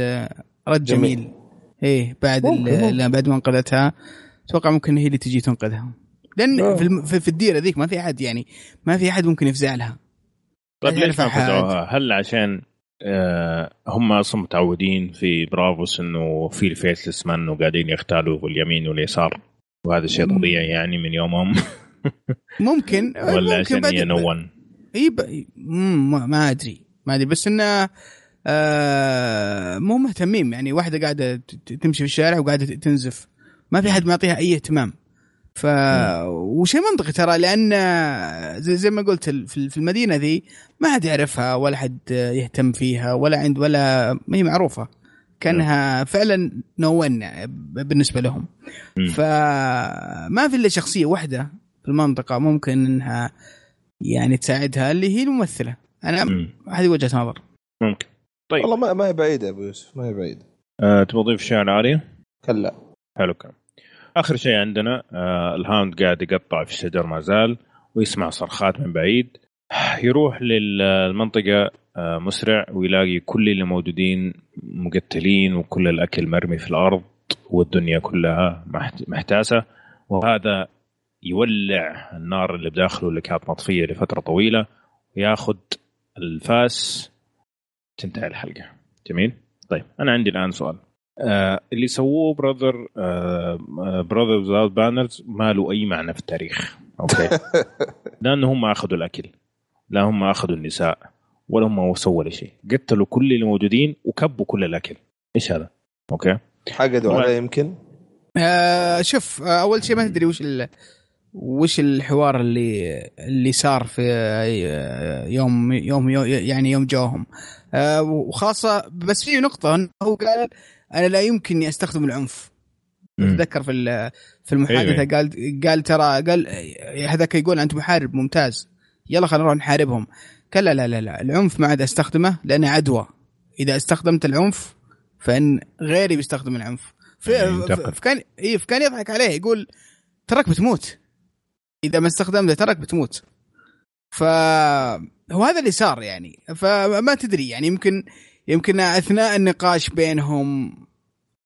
Speaker 3: رد
Speaker 2: جميل.
Speaker 3: جميل, إيه بعد
Speaker 2: ممكن، ممكن.
Speaker 3: لا، بعد ما انقذتها أتوقع ممكن هي اللي تجي تنقذها لأن
Speaker 2: آه.
Speaker 3: في, في, في الديره ذيك ما في أحد يعني ما في أحد ممكن يفزع لها
Speaker 1: طيب
Speaker 3: يعني
Speaker 1: ليش ما. فزعوها؟ هل عشان آه هم أصلا متعودين في برافوس إنه في الفيسلس مان وقاعدين يختالوا اليمين واليسار وهذا شيء. طبيعي يعني من يومهم. [laughs]
Speaker 3: ممكن [laughs]
Speaker 1: ولا عشان هي نو ون
Speaker 3: ما, أدري ما أدري. بس إنه آه مو مهتمين. يعني واحدة قاعدة تمشي في الشارع وقاعدة تنزف. ما في أحد معطيها أي اهتمام. ف وشيء منطقي ترى لأن زي, زي ما قلت في المدينة ذي ما حد يعرفها ولا حد يهتم فيها ولا عند ولا ما هي معروفة. كانها فعلا نون بالنسبة لهم. فما في إلا شخصية واحدة في المنطقة ممكن إنها يعني تساعدها اللي هي الممثلة.
Speaker 1: أنا.
Speaker 3: هذه وجهة نظر.
Speaker 1: ممكن. طيب.
Speaker 2: والله ما, ما هي بعيدة يا أبو يوسف ما هي بعيدة.
Speaker 1: آه تبغى تضيف شيء على اريا؟
Speaker 2: كلا.
Speaker 1: حلو كلام. آخر شيء عندنا آه ال Hound قاعد يقطع في الشجر ما زال ويسمع صرخات من بعيد. [sighs] يروح للمنطقة مسرع ويلاقي كل اللي موجودين مقتلين وكل الأكل مرمي في الأرض والدنيا كلها محت- محتاسة. وهذا يولع النار اللي بداخله اللي كانت مطفية لفترة طويلة وياخذ الفاس تنتهي الحلقة. جميل؟ طيب أنا عندي الآن سؤال. آه اللي سووه Brother آه Brother Without Banners ما له أي معنى في التاريخ. أوكي؟ [laughs] لأنه هم أخذوا الأكل لا هم أخذوا النساء. ولا هم سووا ولا شيء. قتلوا كل اللي موجودين وكبوا كل الأكل. إيش هذا؟ أوكي.
Speaker 2: حقدوا. عليه يمكن؟
Speaker 3: آه شوف آه أول شيء ما تدري وش ال... وش الحوار اللي اللي صار في آه، يوم يوم, يوم يعني يوم جوهم. آه وخاصة بس في نقطة هو قال أنا لا يمكن إني أستخدم العنف. أتذكر في ال- في المحادثة
Speaker 1: أيوة.
Speaker 3: قال قال ترى قال هذاك يقول أنت محارب ممتاز. يلا خلينا نروح نحاربهم. لا لا لا, لا. العنف ما عاد أستخدمه لأنه عدوى. إذا استخدمت العنف فإن غيري بيستخدم العنف.
Speaker 1: يعني.
Speaker 3: فكان إيه فكان يضحك عليه يقول تراك بتموت. إذا ما استخدمته تراك بتموت. فهو هذا اللي صار يعني. فما تدري يعني يمكن يمكن أثناء النقاش بينهم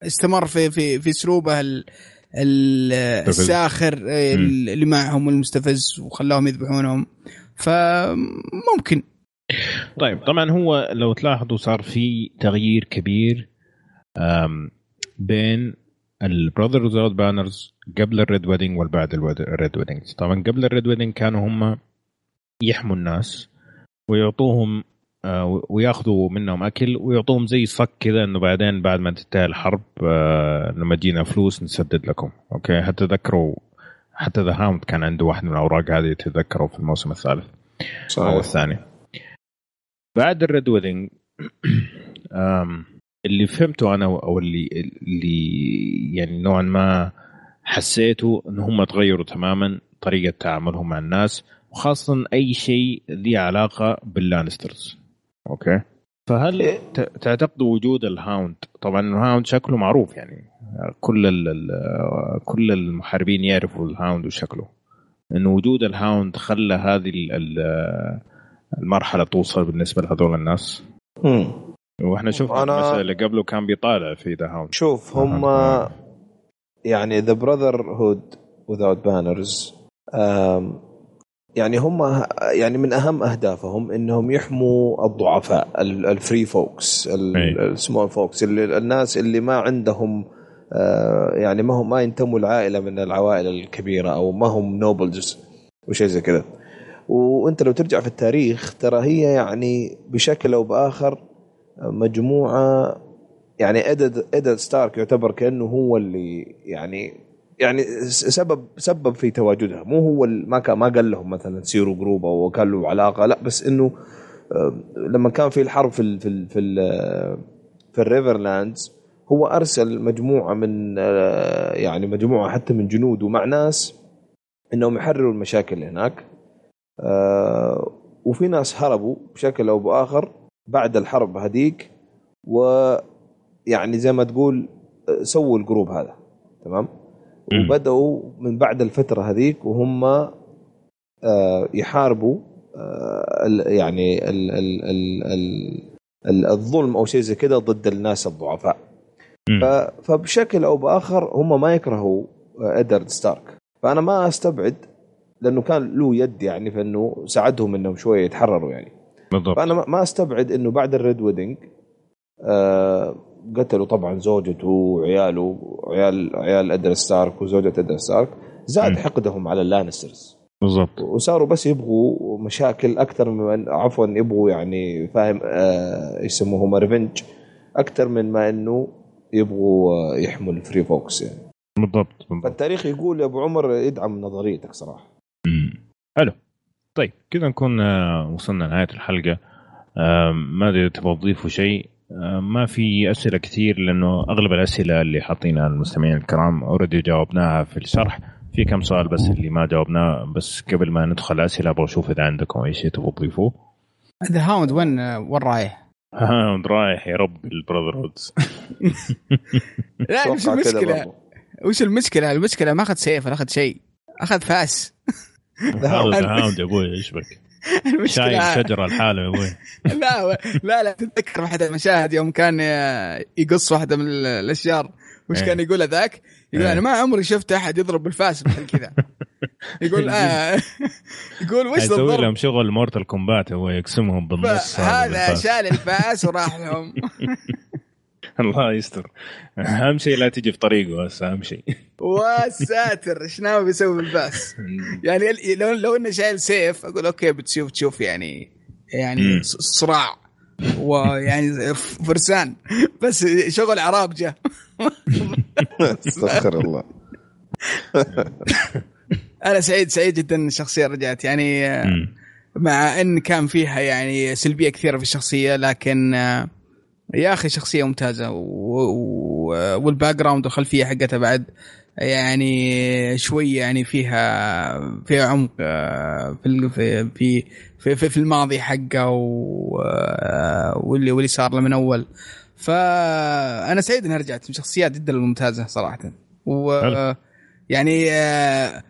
Speaker 3: استمر في في في أسلوبه ال- ال- الساخر اللي معهم المستفز وخلاهم يذبحونهم. فممكن.
Speaker 1: طيب طبعا هو لو تلاحظوا صار في تغيير كبير بين ال Brother Without Banners قبل ال Red Wedding والبعد ال Red Wedding. طبعا قبل ال Red Wedding كانوا هم يحموا الناس ويعطوهم آه، وياخذوا منهم أكل ويعطوهم زي صك كذا إنه بعدين بعد ما تنتهي الحرب آه، لما تجينا فلوس نسدد لكم. أوكي؟ حتى تذكروا حتى the Hound كان عنده واحد من الأوراق هذه تتذكروا في الموسم الثالث أو
Speaker 2: صحيح
Speaker 1: الثاني. بعد ال Red Wedding اللي فهمته أنا أو اللي اللي يعني نوعا ما حسيته إن هم تغيروا تماما طريقة تعاملهم مع الناس وخاصة أي شيء له علاقة بال Lannisters.
Speaker 2: أوكي؟
Speaker 1: فهل تعتقدوا وجود ال Hound؟ طبعا ال Hound شكله معروف يعني. كل ال ال كل المحاربين يعرفوا ال Hound وشكله. انه وجود ال Hound خلى هذه ال- ال- المرحلة توصل بالنسبة لهذول الناس.
Speaker 2: مم.
Speaker 1: وإحنا شفنا
Speaker 2: أنا-
Speaker 1: المسألة اللي قبله كان بيطالع في the Hound
Speaker 2: شوف هم. يعني the Brotherhood Without Banners يعني هم يعني من أهم أهدافهم إنهم يحموا الضعفاء ال free
Speaker 1: folks.
Speaker 2: ال small folks اللي الناس اللي ما عندهم آه، يعني ما هم ما ينتموا لعائله من العوائل الكبيرة أو ما هم nobles وشيء زي كذا وأنت لو ترجع في التاريخ ترى هي يعني بشكل أو بآخر مجموعة يعني Edd Eddard Stark يعتبر كأنه هو اللي يعني يعني سبب سبب في تواجدها. مو هو ما كان ما قال لهم مثلا سيروا group أو كان له علاقة. لا بس إنه لما كان في الحرب في ال في ال في, ال في ال Riverlands هو أرسل مجموعة من يعني مجموعة حتى من جنوده مع ناس إنهم يحرروا المشاكل هناك. وفي ناس هربوا بشكل أو بآخر بعد الحرب هذيك. ويعني زي ما تقول سووا الجروب هذا. تمام؟ وبدأوا من بعد الفترة هذيك وهم آه، يحاربوا آه، يعني ال ال ال الظلم أو شيء زي كذا ضد الناس الضعفاء. فبشكل أو بآخر هم ما يكرهوا ادرد ستارك. فأنا ما أستبعد لأنه كان له يد يعني في انه ساعدهم إنهم شوية يتحرروا يعني. بالضبط. فأنا ما أستبعد إنه بعد ال Red Wedding آه قتلوا طبعا زوجته وعياله عيال عيال Eddard Stark وزوجة Eddard Stark. زاد م. حقدهم على ال Lannisters
Speaker 1: بالضبط.
Speaker 2: وصاروا بس يبغوا مشاكل أكثر من عفوا يبغوا يعني فاهم آه يسموهم revenge أكثر من ما إنه يبغوا آه، يحموا ال free folks يعني.
Speaker 1: بالضبط, بالضبط.
Speaker 2: فالتاريخ يقول يا أبو عمر يدعم نظريتك صراحة.
Speaker 1: امم حلو. طيب كذا نكون آه، وصلنا لنهاية الحلقة. آه، ما أدري تبغى تضيفوا شيء. ما في أسئلة كثير لأنه أغلب الأسئلة اللي حاطينها المستمعين الكرام already جاوبناها في الشرح في كم سؤال بس اللي ما جاوبناه بس قبل ما ندخل الاسئله أبغى أشوف إذا عندكم أي شيء تبغوا تضيفوه
Speaker 3: the Hound وين وين رايح؟ [laughs]
Speaker 1: Hound رايح يا رب ال Brotherhoods [laughs]
Speaker 3: لا وش المشكلة؟ وش المشكلة؟ المشكلة ما أخذ سيف ولا أخذ شيء أخذ فاس [laughs]
Speaker 1: the Hound يا أبوي إيش بك؟ [laughs] شايل شجره لحاله يا أبوي. [laughs]
Speaker 3: لا لا لا تتذكر واحدة المشاهد يوم كان يقص واحدة من الأشجار. وش كان إيه. يقول ذاك؟ يقول أنا ما عمري شفت أحد يضرب بالفاس مثل كذا. [laughs] يقول آه. يقول وش
Speaker 1: يسوي لهم شغل Mortal Kombat هو يقسمهم بالنص
Speaker 3: هذا شال الفاس وراح لهم. [laughs]
Speaker 1: الله يستر. أهم شيء لا تجي في طريقه بس أهم شيء.
Speaker 3: وساتر إيش ناوي بيسوي بالفاس؟ [laughs] يعني لو لو إنه شايل سيف أقول okay بتشوف تشوف يعني يعني صراع. ويعني فرسان. بس شغل عرابجه
Speaker 2: استغفر [laughs] الله.
Speaker 3: أنا سعيد سعيد جدا إن الشخصية رجعت. يعني مع إن كان فيها يعني سلبية كثيرة في الشخصية لكن يا أخي شخصية ممتازة وال background والخلفية حقتها بعد يعني شوي يعني فيها فيها عمق في في في, في, في الماضي حقه واللي واللي صار له من أول. فأنا سعيد إنها رجعت من شخصيات جدا ممتازة صراحة. و يعني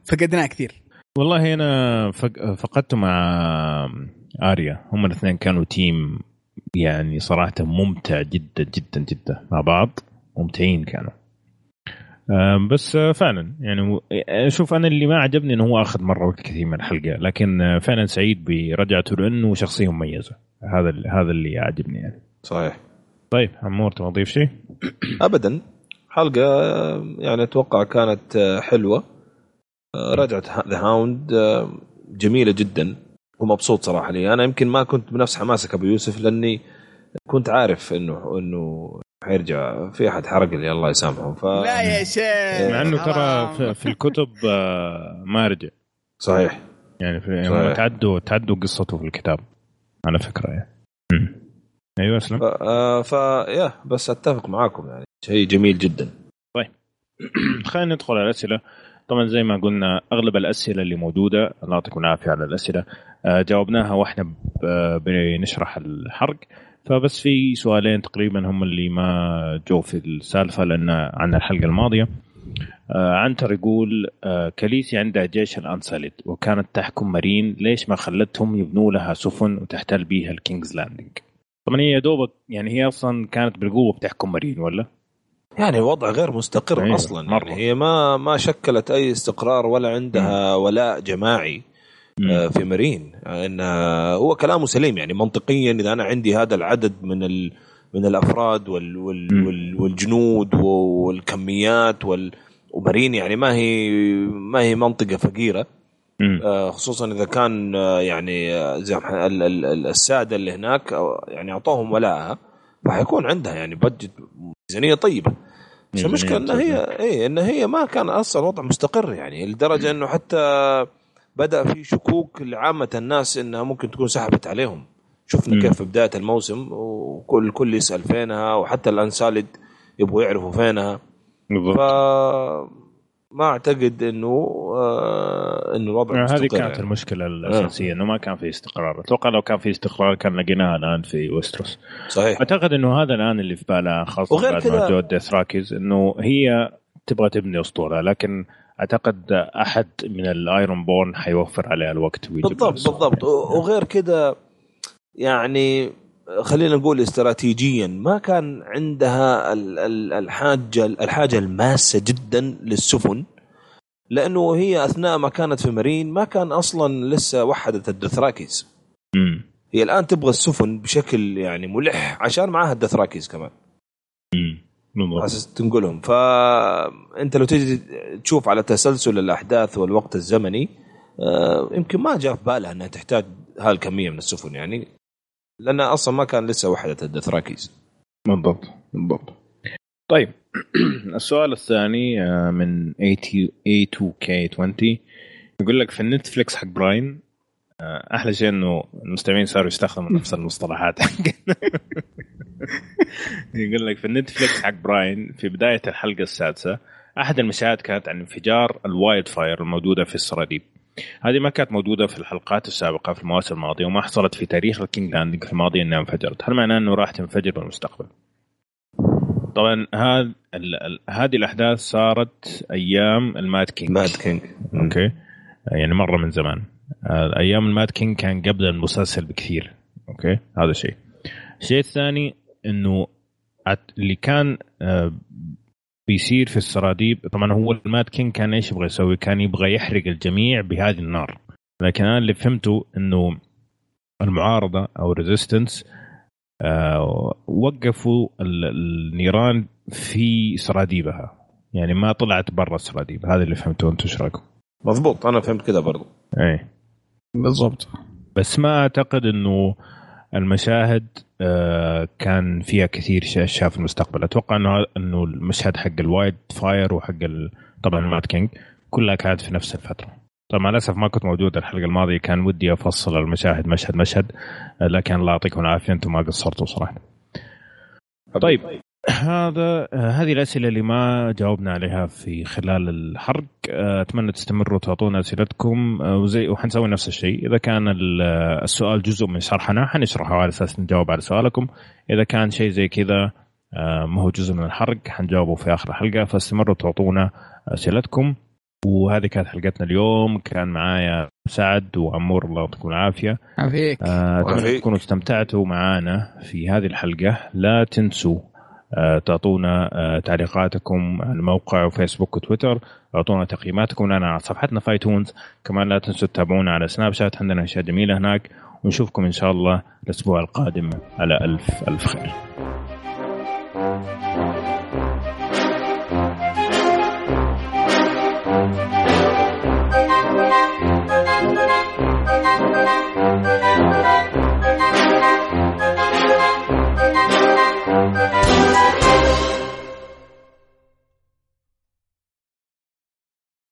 Speaker 3: فقدناه كثير.
Speaker 1: والله أنا فقدته مع آريا. هم الاثنين كانوا تيم يعني صراحة ممتع جدا جدا جدا مع بعض. ممتعين كانوا. بس فعلا يعني شوف أنا اللي ما عجبني إنه هو آخذ مرة وقت كثير من الحلقة لكن فعلا سعيد برجعته لأنه شخصيه مميزة. هذا هذا اللي يعجبني يعني.
Speaker 2: صحيح.
Speaker 1: طيب عمور تبغى تضيف شيء؟ [clears throat]
Speaker 2: ابدا. حلقة يعني أتوقع كانت حلوة. رجعت ذا هاوند جميلة جدا. ومبسوط صراحة لي. أنا يمكن ما كنت بنفس حماسك أبو يوسف لأني كنت عارف إنه إنه حيرجع في أحد حرق لي الله يسامحه ف
Speaker 3: لا يا شيخ
Speaker 1: مع إنه ترى في, في الكتب آه، ما رجع.
Speaker 2: صحيح.
Speaker 1: يعني في صحيح. تعدوا تعدوا قصته في الكتاب على فكرة يعني. أيوه أسلم. ف...
Speaker 2: آه ف yeah بس أتفق معاكم يعني. شيء جميل جدا.
Speaker 1: طيب. [clears throat] خلينا ندخل على الأسئلة. طبعا زي ما قلنا أغلب الأسئلة اللي موجودة الله يعطيكم العافية على الأسئلة آه جاوبناها وإحنا بنشرح الحرق. فبس في سؤالين تقريبا هم اللي ما جو في السالفة لأن عن الحلقة الماضية. آه عنتر يقول آه Khaleesi عندها جيش ال Unsullied وكانت تحكم Meereen ليش ما خلتهم يبنوا لها سفن وتحتل بيها ال King's Landing طبعا هي دوبك يعني هي أصلا كانت بالقوة بتحكم مارين ولا؟
Speaker 2: يعني وضع غير مستقر أيوة أصلا مرة. يعني هي ما ما شكلت أي استقرار ولا عندها ولاء جماعي آه، في مارين. إن هو كلامه سليم يعني منطقيا إذا أنا عندي هذا العدد من من الأفراد وال وال وال والجنود والكميات وال ومارين يعني ما هي ما هي منطقة فقيرة آه خصوصا إذا كان آه يعني آه، زي السادة اللي هناك يعني أعطوهم ولاءها فحيكون عندها يعني بجت ميزانية طيبة. بس المشكلة إن هي اي إن هي ما كان أصلا وضع مستقر يعني. لدرجة إنه حتى بدأ في شكوك لعامة الناس إنها ممكن تكون سحبت عليهم. شفنا مم. كيف في بداية الموسم وكل الكل يسأل فينها وحتى الانسالد يبغوا يعرفوا فينها. بالضبط. ف ما أعتقد إنه آه إنه الوضع
Speaker 1: هذه كانت يعني. المشكلة الاساسيه آه. إنه ما كان في استقرار. أتوقع لو كان في استقرار كان لقيناها الآن في Westeros
Speaker 2: صحيح.
Speaker 1: أعتقد إنه هذا الآن اللي في بالها خاصة
Speaker 2: وغير بعد ما
Speaker 1: جو ال Dothrakis إنه هي تبغى تبني أسطورة لكن أعتقد أحد من ال Ironborn حيوفر عليها الوقت
Speaker 2: بالضبط بالضبط. وغير كذا يعني خلينا نقول استراتيجيا ما كان عندها الحاجة الحاجة الماسة جدا للسفن لأنه هي أثناء ما كانت في Meereen ما كان أصلا لسه وحدت ال Dothrakis. هي الآن تبغى السفن بشكل يعني ملح عشان معاها ال Dothrakis كمان. أساس تنقلهم. فأنت لو تجي تشوف على تسلسل الأحداث والوقت الزمني آه، يمكن ما جاء في بالها إنها تحتاج هالكمية من السفن يعني. لانها أصلا ما كان لسه وحدت ال Dothrakis.
Speaker 1: بالضبط بالضبط. طيب [clears throat] السؤال الثاني آه، من A2K20 يقول لك في ال Netflix حق Bran آه، أحلى شيء إنه المستمعين صاروا يستخدموا نفس المصطلحات. [laughs] يقول لك في ال Netflix حق Bran في بداية الحلقة السادسة أحد المشاهد كانت عن انفجار ال wildfire الموجودة في السراديب هذه ما كانت موجودة في الحلقات السابقة في المواسم الماضية وما حصلت في تاريخ ال King's Landing في الماضي إنها انفجرت. هل معناه إنه راح تنفجر بالمستقبل؟ طبعا هذا هذه الأحداث صارت أيام ال Mad
Speaker 2: King. Mad
Speaker 1: King. okay. يعني مرة من زمان. أيام ال Mad King كان قبل المسلسل بكثير. okay. هذا شيء. الشيء الثاني إنه اللي كان آه، بيصير في السراديب. طبعا هو ال Mad King كان إيش يبغى يسوي؟ كان يبغى يحرق الجميع بهذه النار. لكن أنا اللي فهمته إنه المعارضة أو resistance آه وقفوا النيران في سراديبها. يعني ما طلعت برا السراديب. هذا اللي فهمته أنتم إيش رأيكم؟
Speaker 2: مضبوط أنا فهمت كذا برضو.
Speaker 1: اي بالضبط. بس ما أعتقد إنه المشاهد آه، كان فيها كثير اشياء في المستقبل. أتوقع إنه إنه المشهد حق wildfire وحق طبعا Mad King كلها كانت في نفس الفترة. طبعا مع الأسف ما كنت موجود الحلقة الماضية كان ودي أفصل المشاهد مشهد مشهد آه، لكن الله يعطيكم العافية أنتم ما قصرتوا صراحة. طيب. هذا هذه الأسئلة اللي ما جاوبنا عليها في خلال الحرق. أتمنى تستمروا تعطونا أسئلتكم. وزي وحنسوي نفس الشيء. إذا كان السؤال جزء من شرحنا حنشرحه على أساس نجاوب على سؤالكم. إذا كان شيء زي كذا ما هو جزء من الحرق حنجاوبه في آخر الحلقة. فاستمروا تعطونا أسئلتكم. وهذه كانت حلقتنا اليوم. كان معايا سعد وعمور الله يعطيكم العافية.
Speaker 3: عافيك.
Speaker 1: أتمنى تكونوا استمتعتوا معنا في هذه الحلقة. لا تنسوا آه، تعطونا آه، تعليقاتكم على الموقع وفيسبوك وتويتر أعطونا تقييماتكم. لنا على صفحتنا في آيتونز. كمان لا تنسوا تتابعونا على سناب شات. عندنا أشياء جميلة هناك. ونشوفكم إن شاء الله الأسبوع القادم على ألف ألف خير.